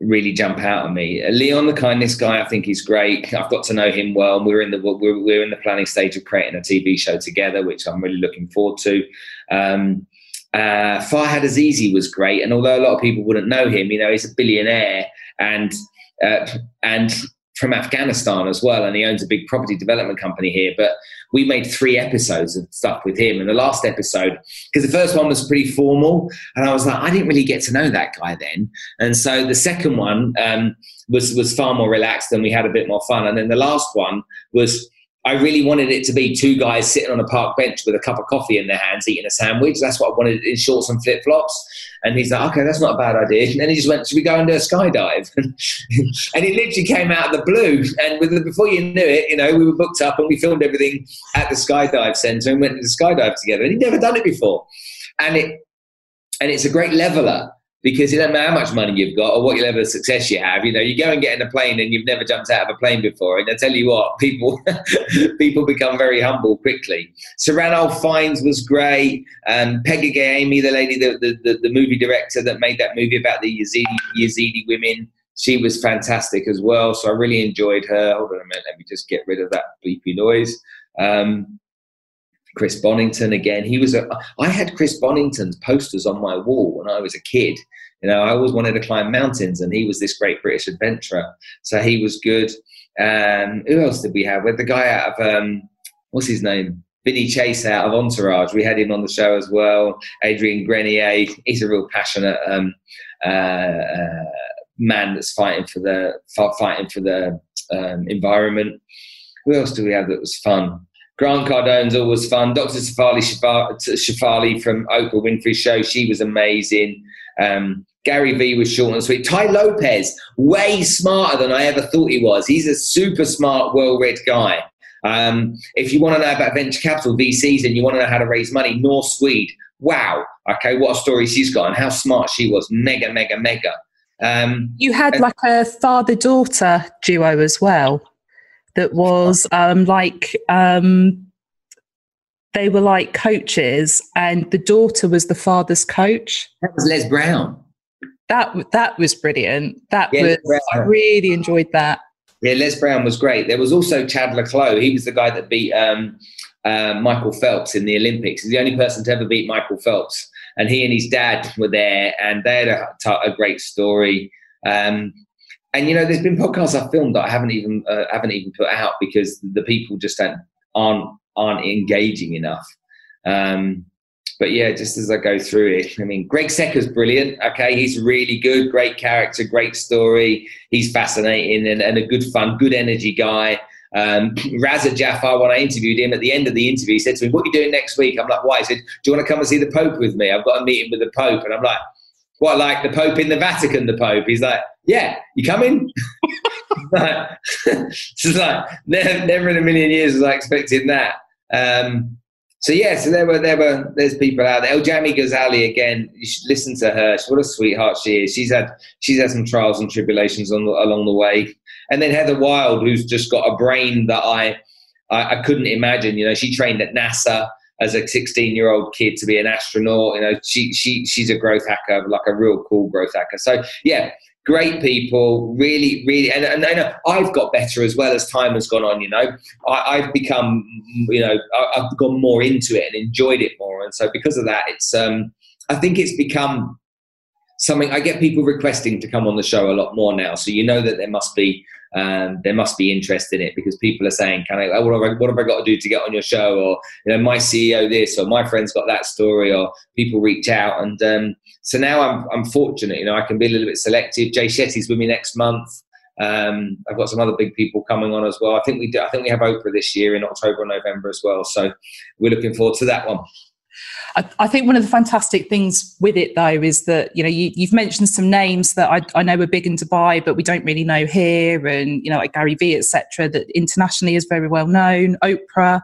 really jump out at me. Leon, the kindness guy, I think he's great. I've got to know him well. and We're in the we're, we're in the planning stage of creating a TV show together, which I'm really looking forward to. Um, uh, Farhad Azizi was great, and although a lot of people wouldn't know him, you know, he's a billionaire and uh, and from Afghanistan as well, and he owns a big property development company here. But we made three episodes of stuff with him, and the last episode, because the first one was pretty formal, and I was like, I didn't really get to know that guy then, and so the second one um, was was far more relaxed, and we had a bit more fun, and then the last one was I really wanted it to be two guys sitting on a park bench with a cup of coffee in their hands eating a sandwich. That's what I wanted in shorts and flip flops. And he's like, okay, that's not a bad idea. And then he just went, should we go and do a skydive? and he literally came out of the blue. And the, before you knew it, you know, we were booked up and we filmed everything at the skydive center and went to the skydive together. And he'd never done it before. And it, and it's a great leveler because it doesn't matter how much money you've got or what level of success you have. You know, you go and get in a plane and you've never jumped out of a plane before, and I tell you what, people people become very humble quickly. Ranulph Fiennes was great. Um, Peggy Amy, the lady, the, the, the, the, movie director that made that movie about the Yazidi, Yazidi women, she was fantastic as well. So I really enjoyed her. Hold on a minute, let me just get rid of that beepy noise. Um, Chris Bonington again. He was a. I had Chris Bonington's posters on my wall when I was a kid. You know, I always wanted to climb mountains, and he was this great British adventurer. So he was good. Um, who else did we have? We had the guy out of um, what's his name? Vinny Chase out of Entourage. We had him on the show as well. Adrian Grenier. He's a real passionate um, uh, uh, man that's fighting for the fighting for the um, environment. Who else do we have that was fun? Grant Cardone's always fun. Dr. Shefali Shefali from Oprah Winfrey Show, she was amazing. Um, Gary Vee was short and sweet. Tai Lopez, way smarter than I ever thought he was. He's a super smart, well read guy. Um, if you want to know about venture capital VCs and you want to know how to raise money, North Swede, wow. Okay, what a story she's got and how smart she was. Mega, mega, mega. Um, you had like a father daughter duo as well that was um, like um, they were like coaches, and the daughter was the father's coach. That was Les Brown. That that was brilliant. That yeah, was I really enjoyed that. Yeah, Les Brown was great. There was also Chad le Clos. He was the guy that beat um, uh, Michael Phelps in the Olympics. He's the only person to ever beat Michael Phelps. And he and his dad were there, and they had a, a great story. Um, and you know, there's been podcasts I've filmed that I haven't even uh, haven't even put out because the people just aren't aren't engaging enough. Um, but yeah, just as I go through it, I mean, Greg Secker's brilliant. Okay, he's really good, great character, great story. He's fascinating and, and a good fun, good energy guy. Um, Raza Jafar, when I interviewed him at the end of the interview, he said to me, What are you doing next week? I'm like, Why? He said, Do you want to come and see the Pope with me? I've got a meeting with the Pope. And I'm like, What, like the Pope in the Vatican, the Pope? He's like, Yeah, you coming? it's like, never, never in a million years was I expecting that. Um, so yeah, so there were there were there's people out there. El Jami Ghazali again. You should listen to her. What a sweetheart she is. She's had she's had some trials and tribulations on along the way. And then Heather Wild, who's just got a brain that I, I, I couldn't imagine. You know, she trained at NASA as a 16 year old kid to be an astronaut. You know, she she she's a growth hacker, like a real cool growth hacker. So yeah, great people, really, really, and, and, and I've got better as well as time has gone on. You know, I, have become, you know, I, have gone more into it and enjoyed it more, and so because of that, it's, um, I think it's become something. I get people requesting to come on the show a lot more now, so you know that there must be um, there must be interest in it because people are saying, "Can I? What have I, what have I got to do to get on your show?" Or you know, my CEO this, or my friend's got that story, or people reach out, and um, so now I'm I'm fortunate. You know, I can be a little bit selective. Jay Shetty's with me next month. Um, I've got some other big people coming on as well. I think we do, I think we have Oprah this year in October and November as well. So we're looking forward to that one. I, I, think one of the fantastic things with it though is that you know you, have mentioned some names that I, I, know are big in Dubai, but we don't really know here, and you know like Gary Vee, etc. That internationally is very well known. Oprah.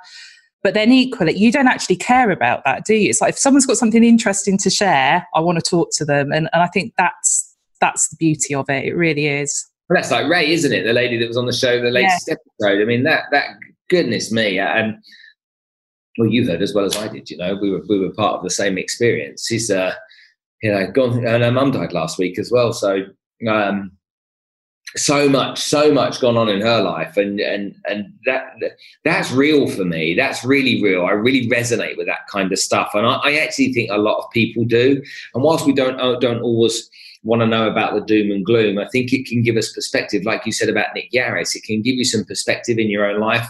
But then equally, you don't actually care about that, do you? It's like if someone's got something interesting to share, I want to talk to them, and, and I think that's that's the beauty of it. It really is. Well, that's like Ray, isn't it? The lady that was on the show, the latest yeah. episode. I mean, that that goodness me, and well, you heard as well as I did. You know, we were we were part of the same experience. He's uh, you know, gone, and her mum died last week as well. So, um, so much, so much gone on in her life, and and and that that's real for me. That's really real. I really resonate with that kind of stuff, and I, I actually think a lot of people do. And whilst we don't uh, don't always want to know about the doom and gloom, I think it can give us perspective, like you said about Nick Yarris. It can give you some perspective in your own life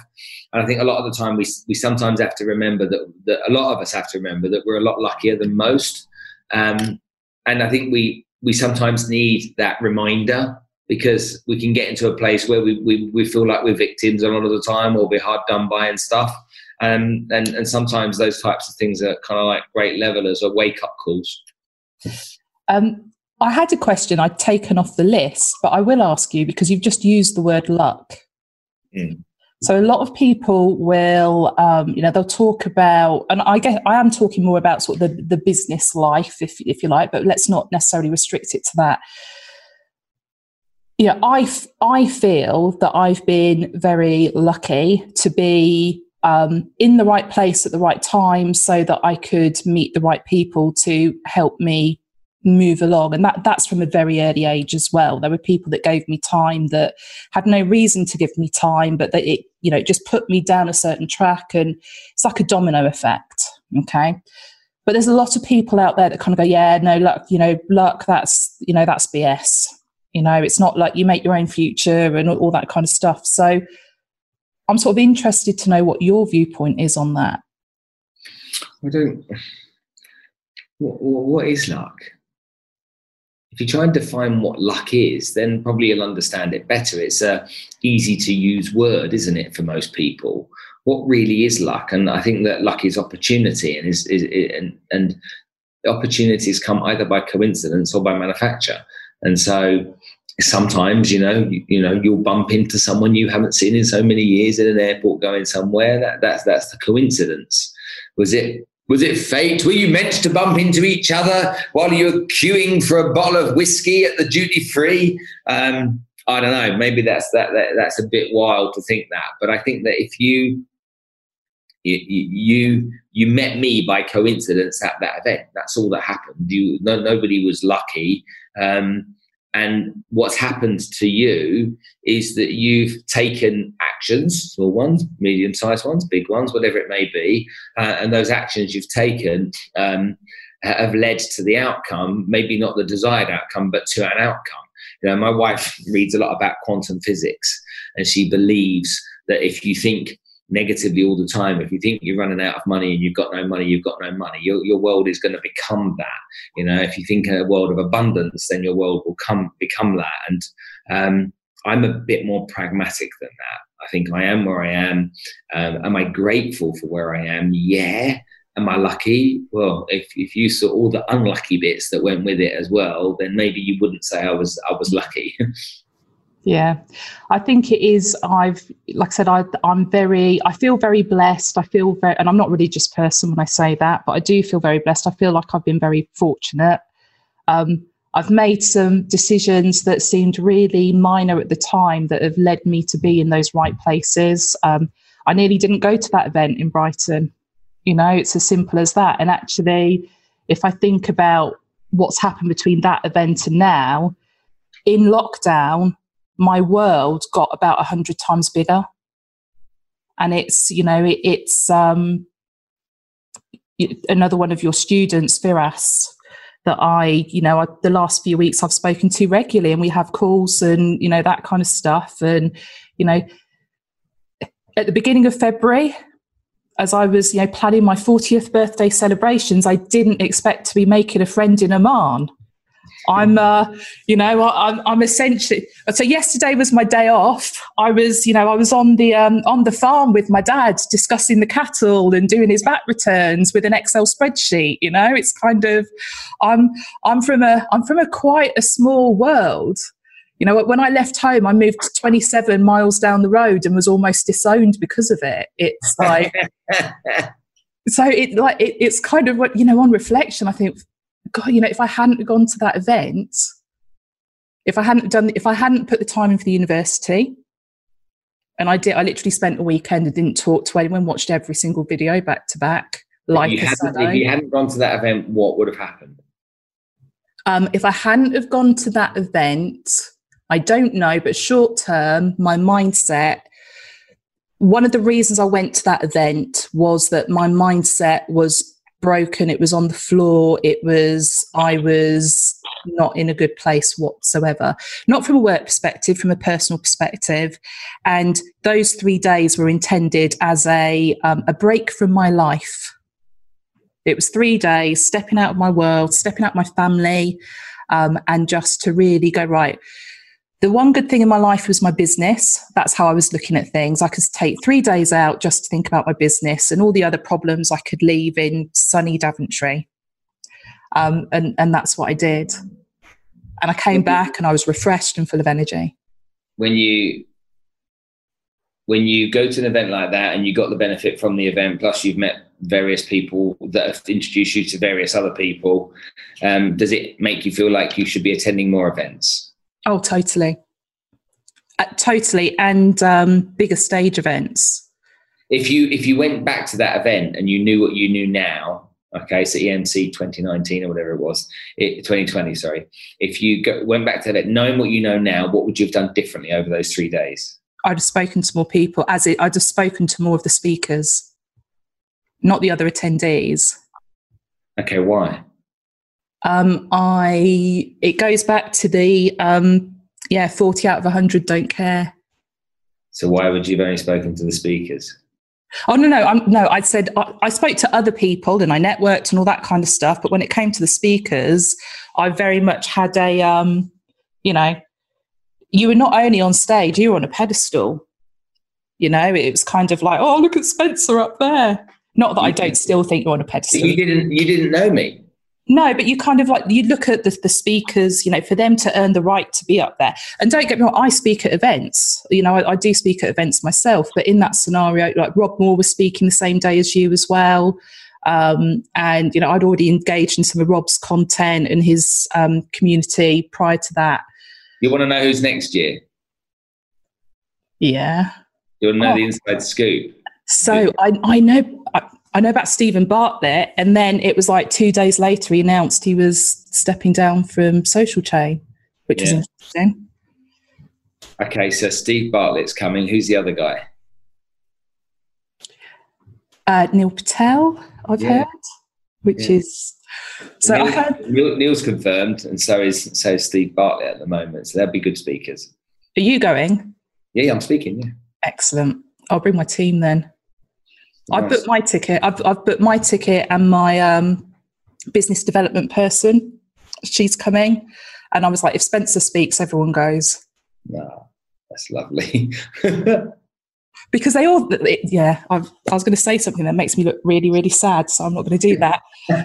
and I think a lot of the time we, we sometimes have to remember that, that a lot of us have to remember that we're a lot luckier than most. Um, and I think we, we sometimes need that reminder because we can get into a place where we, we, we feel like we're victims a lot of the time or we're hard done by and stuff. Um, and, and sometimes those types of things are kind of like great levelers or wake up calls. Um, I had a question I'd taken off the list, but I will ask you because you've just used the word luck. Mm. So a lot of people will, um, you know, they'll talk about, and I guess I am talking more about sort of the, the business life, if if you like, but let's not necessarily restrict it to that. Yeah, I I feel that I've been very lucky to be um, in the right place at the right time, so that I could meet the right people to help me move along. And that that's from a very early age as well. There were people that gave me time that had no reason to give me time but that it you know it just put me down a certain track and it's like a domino effect okay? But there's a lot of people out there that kind of go yeah no luck you know luck that's you know that's bs you know it's not like you make your own future and all, all that kind of stuff. So i'm sort of interested to know what your viewpoint is on that. I don't what, what is luck if you try and define what luck is, then probably you'll understand it better. It's a easy to use word, isn't it, for most people? What really is luck? And I think that luck is opportunity, and is, is, is and, and opportunities come either by coincidence or by manufacture. And so sometimes, you know, you, you, know, you'll bump into someone you haven't seen in so many years in an airport going somewhere. That that's that's the coincidence. Was it Was it fate? Were you meant to bump into each other while you were queuing for a bottle of whiskey at the duty free? Um, I don't know. Maybe that's that, that, That's a bit wild to think that. But I think that if you you you met me by coincidence at that event. That's all that happened. You no, nobody was lucky. Um, and what's happened to you is that you've taken actions, small ones, medium sized ones, big ones, whatever it may be. Uh, and those actions you've taken um, have led to the outcome, maybe not the desired outcome, but to an outcome. You know, my wife reads a lot about quantum physics, and she believes that if you think negatively all the time. If you think you're running out of money and you've got no money, you've got no money. Your, your world is going to become that. You know, if you think in a world of abundance, then your world will come become that. And um, I'm a bit more pragmatic than that. I think I am where I am. Um, am I grateful for where I am? Yeah. Am I lucky? Well, if, if you saw all the unlucky bits that went with it as well, then maybe you wouldn't say I was I was lucky. Yeah, I think it is. I've, like I said, I, I'm very, I feel very blessed. I feel very, and I'm not a religious person when I say that, but I do feel very blessed. I feel like I've been very fortunate. Um, I've made some decisions that seemed really minor at the time that have led me to be in those right places. Um, I nearly didn't go to that event in Brighton. You know, it's as simple as that. And actually, if I think about what's happened between that event and now, in lockdown, my world got about a hundred times bigger. And it's, you know, it, it's um, another one of your students, Firas, that I, you know, I, the last few weeks I've spoken to regularly and we have calls and, you know, that kind of stuff. And, you know, at the beginning of February, as I was, you know, planning my 40th birthday celebrations, I didn't expect to be making a friend in Oman. I'm, uh, you know, I'm, I'm essentially. So yesterday was my day off. I was, you know, I was on the um, on the farm with my dad discussing the cattle and doing his VAT returns with an Excel spreadsheet. You know, it's kind of, I'm I'm from a I'm from a quite a small world. You know, when I left home, I moved 27 miles down the road and was almost disowned because of it. It's like. so it like it, it's kind of what you know on reflection i think God, you know, if I hadn't gone to that event, if I hadn't done, if I hadn't put the time in for the university, and I did, I literally spent a weekend and didn't talk to anyone, watched every single video back to back. Like if you, if you hadn't gone to that event, what would have happened? Um, if I hadn't have gone to that event, I don't know, but short term, my mindset. One of the reasons I went to that event was that my mindset was broken. It was on the floor. It was, I was not in a good place whatsoever. Not from a work perspective, from a personal perspective. And those three days were intended as a, um, a break from my life. It was three days stepping out of my world, stepping out of my family, um, and just to really go, right, the one good thing in my life was my business. That's how I was looking at things. I could take three days out just to think about my business and all the other problems I could leave in sunny Daventry. Um, and, and that's what I did. And I came back and I was refreshed and full of energy. When you when you go to an event like that and you got the benefit from the event, plus you've met various people that have introduced you to various other people, um, does it make you feel like you should be attending more events? Oh, totally. Uh, totally. And um, bigger stage events. If you if you went back to that event and you knew what you knew now, okay, so EMC 2019 or whatever it was, it, 2020, sorry. If you go, went back to that, knowing what you know now, what would you have done differently over those three days? I'd have spoken to more people. As it, I'd have spoken to more of the speakers, not the other attendees. Okay, why? Um, I it goes back to the um, yeah, forty out of hundred don't care. So why would you have only spoken to the speakers? Oh no, no, I'm, no. I said I, I, spoke to other people and I networked and all that kind of stuff. But when it came to the speakers, I very much had a, um, you know, you were not only on stage, you were on a pedestal. You know, it was kind of like, oh, look at Spencer up there. Not that I don't still think you're on a pedestal. You didn't. You didn't know me. No, but you kind of like you look at the, the speakers, you know, for them to earn the right to be up there. And don't get me wrong, I speak at events. You know, I, I do speak at events myself. But in that scenario, like Rob Moore was speaking the same day as you as well. Um, and you know, I'd already engaged in some of Rob's content and his um, community prior to that. You want to know who's next year? Yeah. You want to know oh. the inside scoop? So I, I know I, I, know about Steven Bartlett, and then it was like two days later he announced he was stepping down from Social Chain, which yeah. is interesting. Okay, so Steve Bartlett's coming. Who's the other guy? Uh, Neil Patel, I've yeah. heard, which yeah. is so Neil, I heard Neil, Neil's confirmed, and so is so is Steve Bartlett at the moment. So they'll be good speakers. Are you going? Yeah, I'm speaking. Yeah, excellent. I'll bring my team then. Nice. I booked my ticket. I've, I've booked my ticket and my um, business development person. She's coming, and I was like, if Spencer speaks, everyone goes. No, that's lovely. because they all, yeah, i i was going to say something that makes me look really, really sad, so I'm not going to do that. So,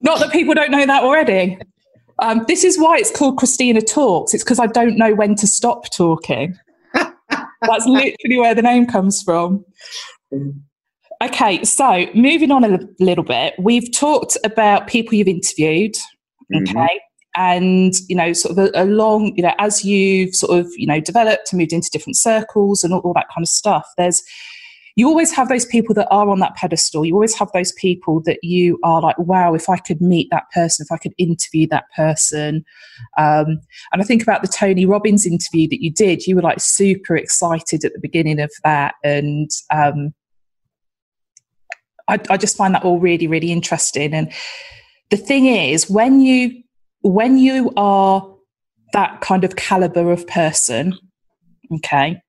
not that people don't know that already. Um, this is why it's called Christina Talks. It's because I don't know when to stop talking. That's literally where the name comes from. Okay, so moving on a little bit, we've talked about people you've interviewed. Mm-hmm. Okay. Mm-hmm and you know sort of along you know as you've sort of you know developed and moved into different circles and all, all, that kind of stuff there's you always have those people that are on that pedestal. You always have those people that you are like wow if i could meet that person if i could interview that person. Um, and i think about the tony robbins interview that you did. You were like super excited at the beginning of that and um, I, I just find that all really really interesting. And the thing is when you when you are that kind of caliber of person, okay,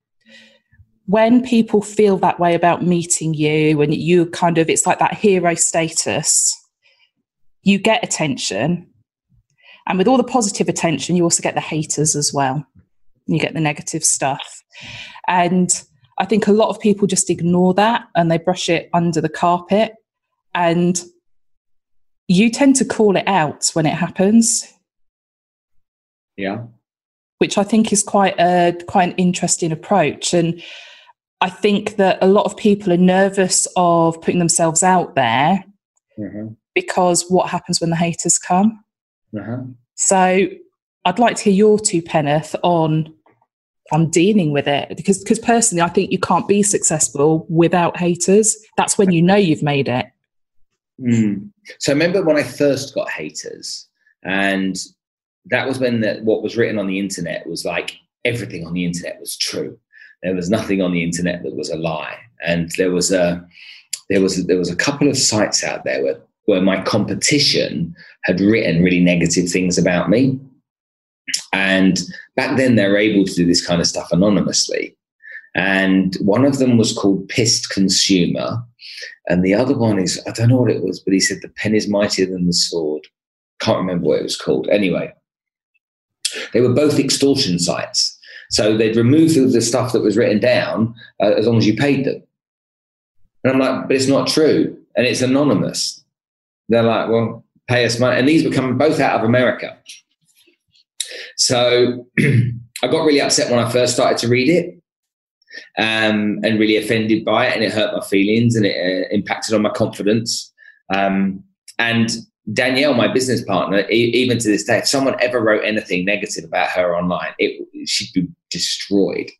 when people feel that way about meeting you and you kind of, it's like that hero status, you get attention. And with all the positive attention, you also get the haters as well. You get the negative stuff. And I think a lot of people just ignore that and they brush it under the carpet. And you tend to call it out when it happens. Yeah. Which I think is quite a quite an interesting approach. And I think that a lot of people are nervous of putting themselves out there mm-hmm. because what happens when the haters come? Mm-hmm. So I'd like to hear your two penneth on on dealing with it because because personally I think you can't be successful without haters. That's when you know you've made it. Mm. So I remember when I first got haters, and that was when the, what was written on the internet was like everything on the internet was true. There was nothing on the internet that was a lie, and there was a there was a, there was a couple of sites out there where where my competition had written really negative things about me. And back then, they were able to do this kind of stuff anonymously. And one of them was called Pissed Consumer. And the other one is, I don't know what it was, but he said, The pen is mightier than the sword. Can't remember what it was called. Anyway, they were both extortion sites. So they'd remove the stuff that was written down uh, as long as you paid them. And I'm like, but it's not true. And it's anonymous. They're like, well, pay us money. And these were coming both out of America. So I got really upset when I first started to read it um, and really offended by it. And it hurt my feelings and it uh, impacted on my confidence. Um, and Danielle, my business partner, even to this day, if someone ever wrote anything negative about her online, it, she'd be destroyed.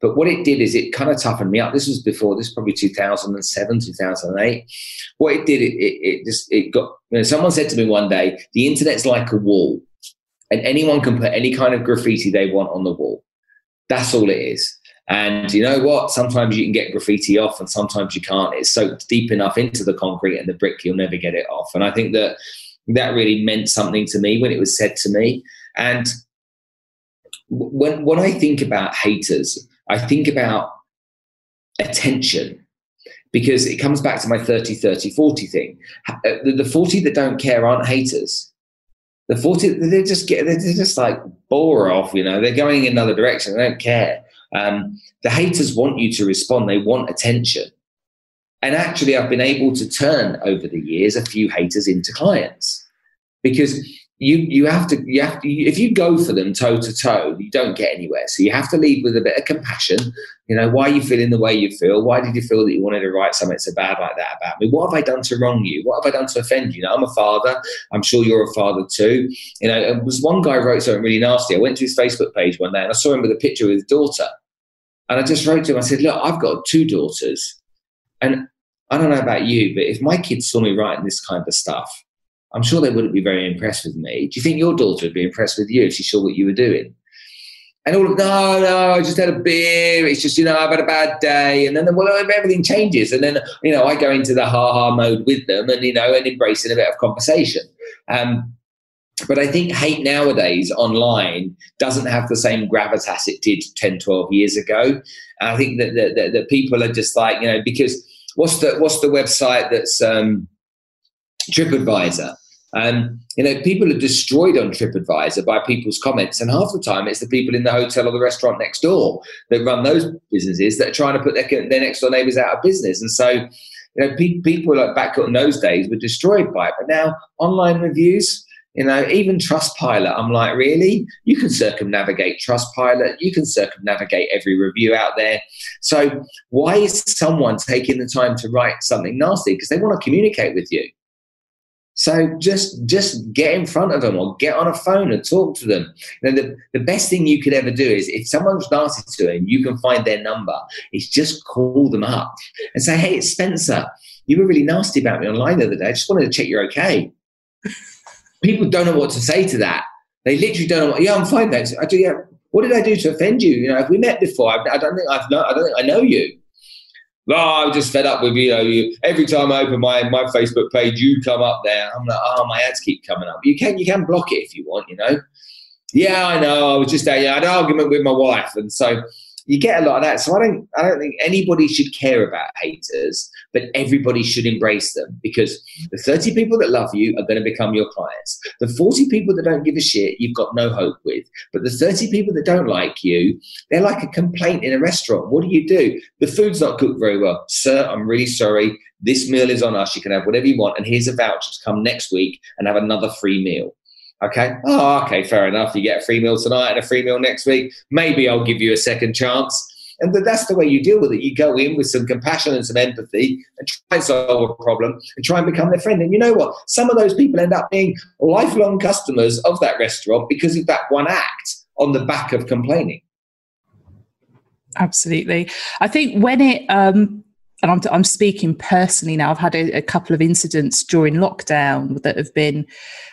But what it did is it kind of toughened me up. This was before, this probably 2007, 2008. What it did, it, it, it just, it got, you know, someone said to me one day, the internet's like a wall and anyone can put any kind of graffiti they want on the wall. That's all it is. And you know what? Sometimes you can get graffiti off and sometimes you can't. It's soaked deep enough into the concrete and the brick, you'll never get it off. And I think that that really meant something to me when it was said to me. And when, when I think about haters, I think about attention because it comes back to my 30, 30, 40 thing. Uh, the 40 that don't care aren't haters. The 40, they just get, they're just like bore off, you know, they're going in another direction. They don't care. Um, the haters want you to respond, they want attention. And actually, I've been able to turn over the years a few haters into clients because you you have to you have to if you go for them toe to toe you don't get anywhere. So you have to lead with a bit of compassion. You know why are you feeling the way you feel? Why did you feel that you wanted to write something so bad like that about me? What have i done to wrong you? What have i done to offend you, i'm a father. I'm sure you're a father too. You know and was one guy wrote something really nasty. I went to his facebook page one day and i saw him with a picture of his daughter. And i just wrote to him i said look i've got two daughters and i don't know about you but if my kids saw me writing this kind of stuff I'm sure they wouldn't be very impressed with me. Do you think your daughter would be impressed with you if she saw what you were doing? And all of no, no, I just had a beer. It's just you know I've had a bad day, and then well everything changes, and then you know I go into the ha ha mode with them, and you know and embracing a bit of conversation. Um, but I think hate nowadays online doesn't have the same gravitas it did 10, 12 years ago. And I think that, that, that, people are just like, you know, because what's the what's the website that's um, TripAdvisor? Um, you know, people are destroyed on TripAdvisor by people's comments, and half the time it's the people in the hotel or the restaurant next door that run those businesses that are trying to put their, their next door neighbours out of business. And so, you know, pe- people like back in those days were destroyed by it. But now, online reviews, you know, even Trustpilot, I'm like, really? You can circumnavigate Trustpilot. You can circumnavigate every review out there. So why is someone taking the time to write something nasty? Because they want to communicate with you. So just just get in front of them or get on a phone and talk to them. You know, the, the best thing you could ever do is if someone's nasty to them, you can find their number, is just call them up and say, Hey, it's Spencer. You were really nasty about me online the other day. I just wanted to check you're okay. People don't know what to say to that. They literally don't know what, yeah, I'm fine, thanks. I do, yeah. What did I do to offend you? You know, have we met before? I, I don't think I've I don't think I know you oh, I'm just fed up with you know you. Every time I open my my Facebook page, you come up there. I'm like, oh, my ads keep coming up. You can you can block it if you want, you know. Yeah, I know. I was just. Yeah, I had an argument with my wife, and so you get a lot of that. So I don't I don't think anybody should care about haters, but everybody should embrace them because the 30 people that love you are going to become your clients. The 40 people that don't give a shit, you've got no hope with. But the 30 people that don't like you, they're like a complaint in a restaurant. What do you do? The food's not cooked very well. Sir, I'm really sorry. This meal is on us. You can have whatever you want. And here's a voucher to come next week and have another free meal. Okay. Oh, okay. Fair enough. You get a free meal tonight and a free meal next week. Maybe I'll give you a second chance. And that's the way you deal with it. You go in with some compassion and some empathy and try and solve a problem and try and become their friend. And you know what? Some of those people end up being lifelong customers of that restaurant because of that one act on the back of complaining. Absolutely. I think when it, um, and I'm, I'm speaking personally now, I've had a, a couple of incidents during lockdown that have been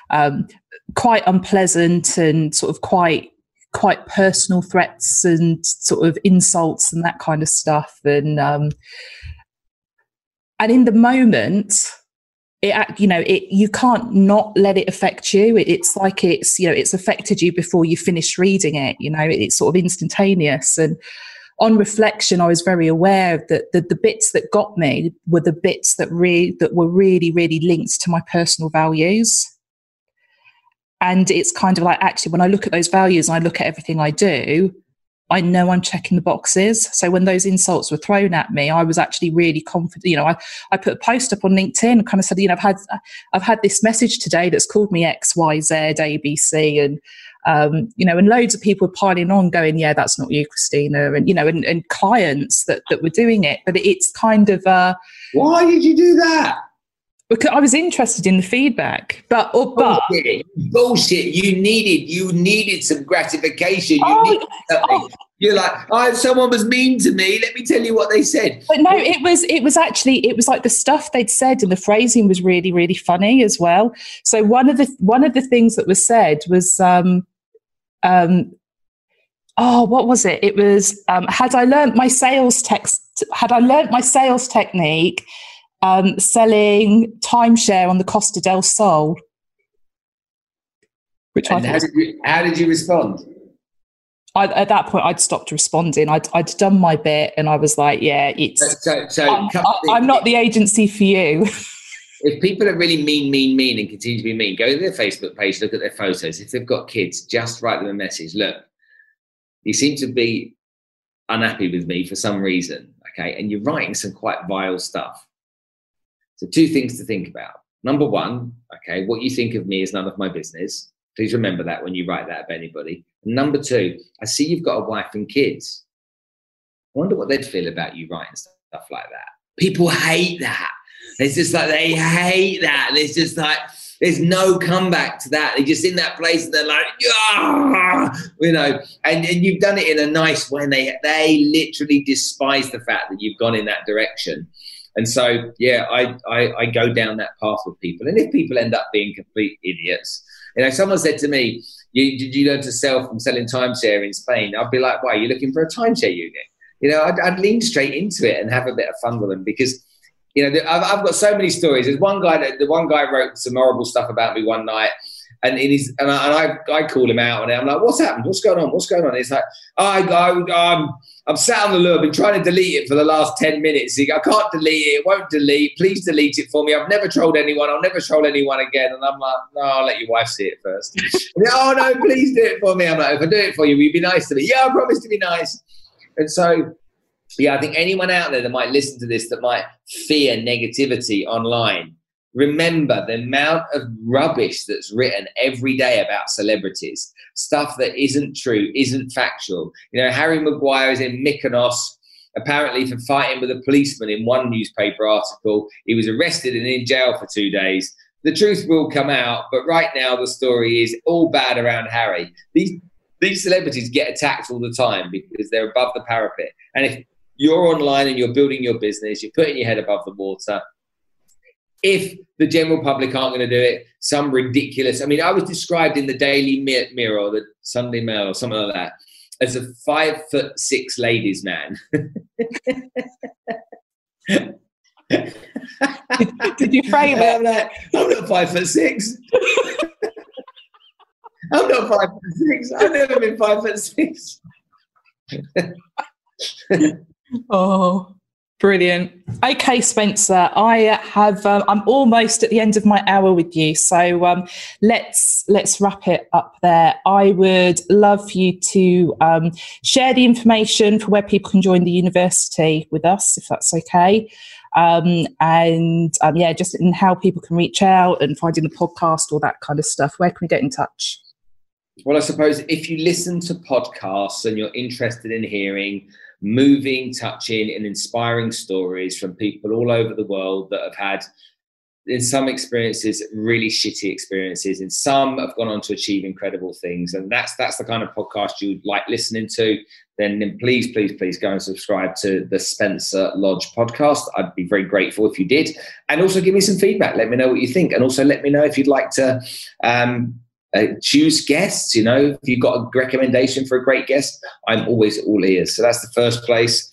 um, quite unpleasant and sort of quite quite personal threats and sort of insults and that kind of stuff. And um and in the moment it you know it you can't not let it affect you. It, it's like it's you know it's affected you before you finish reading it you know it's sort of instantaneous. And on reflection, I was very aware that the, the bits that got me were the bits that re- that were really, really linked to my personal values. And it's kind of like actually, when I look at those values and I look at everything I do, I know I'm checking the boxes. So when those insults were thrown at me, I was actually really confident. You know, I, I put a post up on LinkedIn and kind of said, you know, I've had I've had this message today that's called me X, Y, Z, A, B, C, and um, you know, and loads of people piling on, going, "Yeah, that's not you, Christina," and you know, and, and clients that that were doing it. But it's kind of uh, why did you do that? Because I was interested in the feedback, but or, but bullshit. bullshit. You needed you needed some gratification. You oh, oh. You're like, oh, someone was mean to me. Let me tell you what they said. But no, it was it was actually it was like the stuff they'd said, and the phrasing was really really funny as well. So one of the one of the things that was said was, um, um, oh, what was it? It was um, had I learned my sales text, had I learned my sales technique um, selling timeshare on the Costa del Sol. Which and I how did, you, how did you respond? I, at that point, I'd stopped responding. I'd, I'd done my bit, and I was like, "Yeah, it's. So, so I'm, I, am not the agency for you." if people are really mean, mean, mean, and continue to be mean, go to their Facebook page, look at their photos. If they've got kids, just write them a message. Look, you seem to be unhappy with me for some reason, okay, and you're writing some quite vile stuff. So, two things to think about. Number one, okay, what you think of me is none of my business. Please remember that when you write that about anybody. Number two, I see you've got a wife and kids. I wonder what they'd feel about you writing stuff like that. People hate that. It's just like they hate that. It's just like there's no comeback to that. They're just in that place and they're like, you know, and, and you've done it in a nice way. And they they literally despise the fact that you've gone in that direction. And so, yeah, I, I, I go down that path with people. And if people end up being complete idiots, you know, someone said to me, you, did you learn to sell from selling timeshare in Spain? I'd be like, why, are you looking for a timeshare unit? You know, I'd, I'd lean straight into it and have a bit of fun with them because you know, I've, I've, got so many stories. There's one guy that the one guy wrote some horrible stuff about me one night, and in his and I, and I, I call him out, and I'm like, "What's happened? What's going on? What's going on?" And he's like, oh, I, I, I'm I'm sat on the lure. I've been trying to delete it for the last ten minutes. I can't delete it. It won't delete. Please delete it for me. I've never trolled anyone. I'll never troll anyone again. And I'm like, no, I'll let your wife see it first. oh no, please do it for me. I'm like, if I do it for you, will you be nice to me? Yeah, I promise to be nice. And so yeah, I think anyone out there that might listen to this that might fear negativity online, remember the amount of rubbish that's written every day about celebrities, stuff that isn't true, isn't factual. You know, Harry Maguire is in Mykonos apparently for fighting with a policeman in one newspaper article. He was arrested and in jail for two days. The truth will come out, but right now the story is all bad around Harry. These these celebrities get attacked all the time because they're above the parapet. And if you're online and you're building your business, you're putting your head above the water. If the general public aren't going to do it, some ridiculous. I mean, I was described in the Daily Mirror or the Sunday Mail or something like that as a five foot six ladies man. did, did, you frame it? I'm, like, I'm not five foot six. I'm not five foot six. I've never been five foot six. Oh, brilliant. Okay, Spencer, I have. Um, I'm almost at the end of my hour with you, so um, let's let's wrap it up there. I would love for you to um, share the information for where people can join the university with us, if that's okay. Um, and um, yeah, just in how people can reach out and finding the podcast, all that kind of stuff. Where can we get in touch? Well, I suppose if you listen to podcasts and you're interested in hearing moving, touching, and inspiring stories from people all over the world that have had, in some experiences, really shitty experiences. In some, have gone on to achieve incredible things. And that's that's the kind of podcast you'd like listening to. Then, then please, please, please go and subscribe to the Spencer Lodge podcast. I'd be very grateful if you did. And also give me some feedback. Let me know what you think. And also let me know if you'd like to um, uh, choose guests. You know, if you've got a recommendation for a great guest, I'm always all ears. So that's the first place.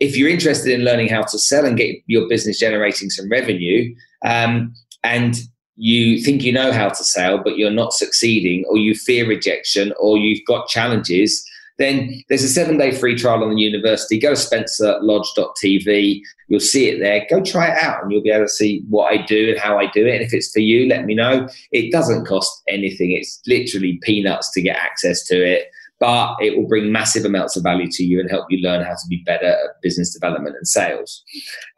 If you're interested in learning how to sell and get your business generating some revenue, um, and you think you know how to sell, but you're not succeeding, or you fear rejection, or you've got challenges, then there's a seven day free trial on the university. Go to spencerlodge.tv. You'll see it there. Go try it out and you'll be able to see what I do and how I do it. And if it's for you, let me know. It doesn't cost anything, it's literally peanuts to get access to it. But it will bring massive amounts of value to you and help you learn how to be better at business development and sales.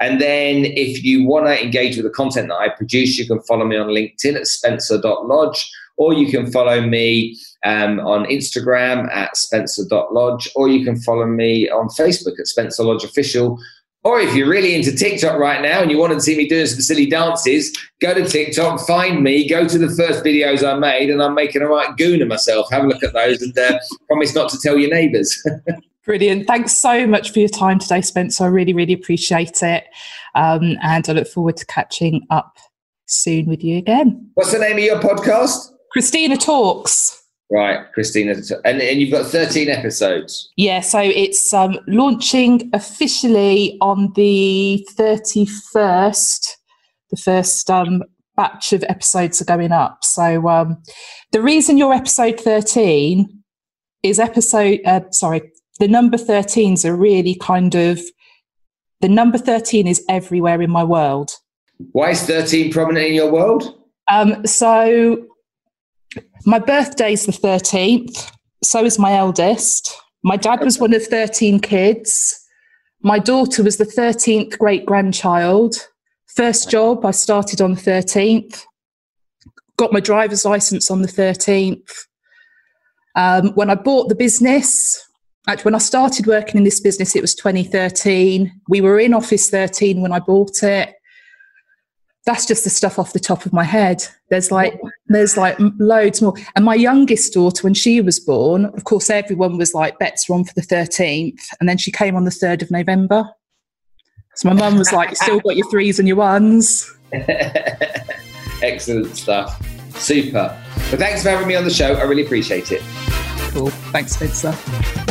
And then, if you want to engage with the content that I produce, you can follow me on LinkedIn at spencer.lodge or you can follow me um, on Instagram at spencer.lodge, or you can follow me on Facebook at Spencer Lodge Official. Or if you're really into TikTok right now and you want to see me doing some silly dances, go to TikTok, find me, go to the first videos I made, and I'm making a right goon of myself. Have a look at those and uh, promise not to tell your neighbours. Brilliant. Thanks so much for your time today, Spencer. I really, really appreciate it. Um, and I look forward to catching up soon with you again. What's the name of your podcast? Christina Talks. Right, Christina, and, and you've got 13 episodes. Yeah, so it's um, launching officially on the 31st. The first um, batch of episodes are going up. So um, the reason you're episode 13 is episode, uh, sorry, the number 13s are really kind of, the number 13 is everywhere in my world. Why is 13 prominent in your world? Um, so my birthday's the 13th. So is my eldest. My dad was one of 13 kids. My daughter was the 13th great grandchild. First job, I started on the 13th. got my driver's license on the 13th. Um, when I bought the business, actually, when I started working in this business, it was 2013. We were in Office 13 when I bought it. That's just the stuff off the top of my head. There's like there's like loads more. And my youngest daughter, when she was born, of course, everyone was like, "Bets are on for the 13th," and then she came on the 3rd of November. So my mum was like, "You "Still got your threes and your ones." Excellent stuff. Super. But thanks for having me on the show. I really appreciate it. Cool. Thanks, Spencer.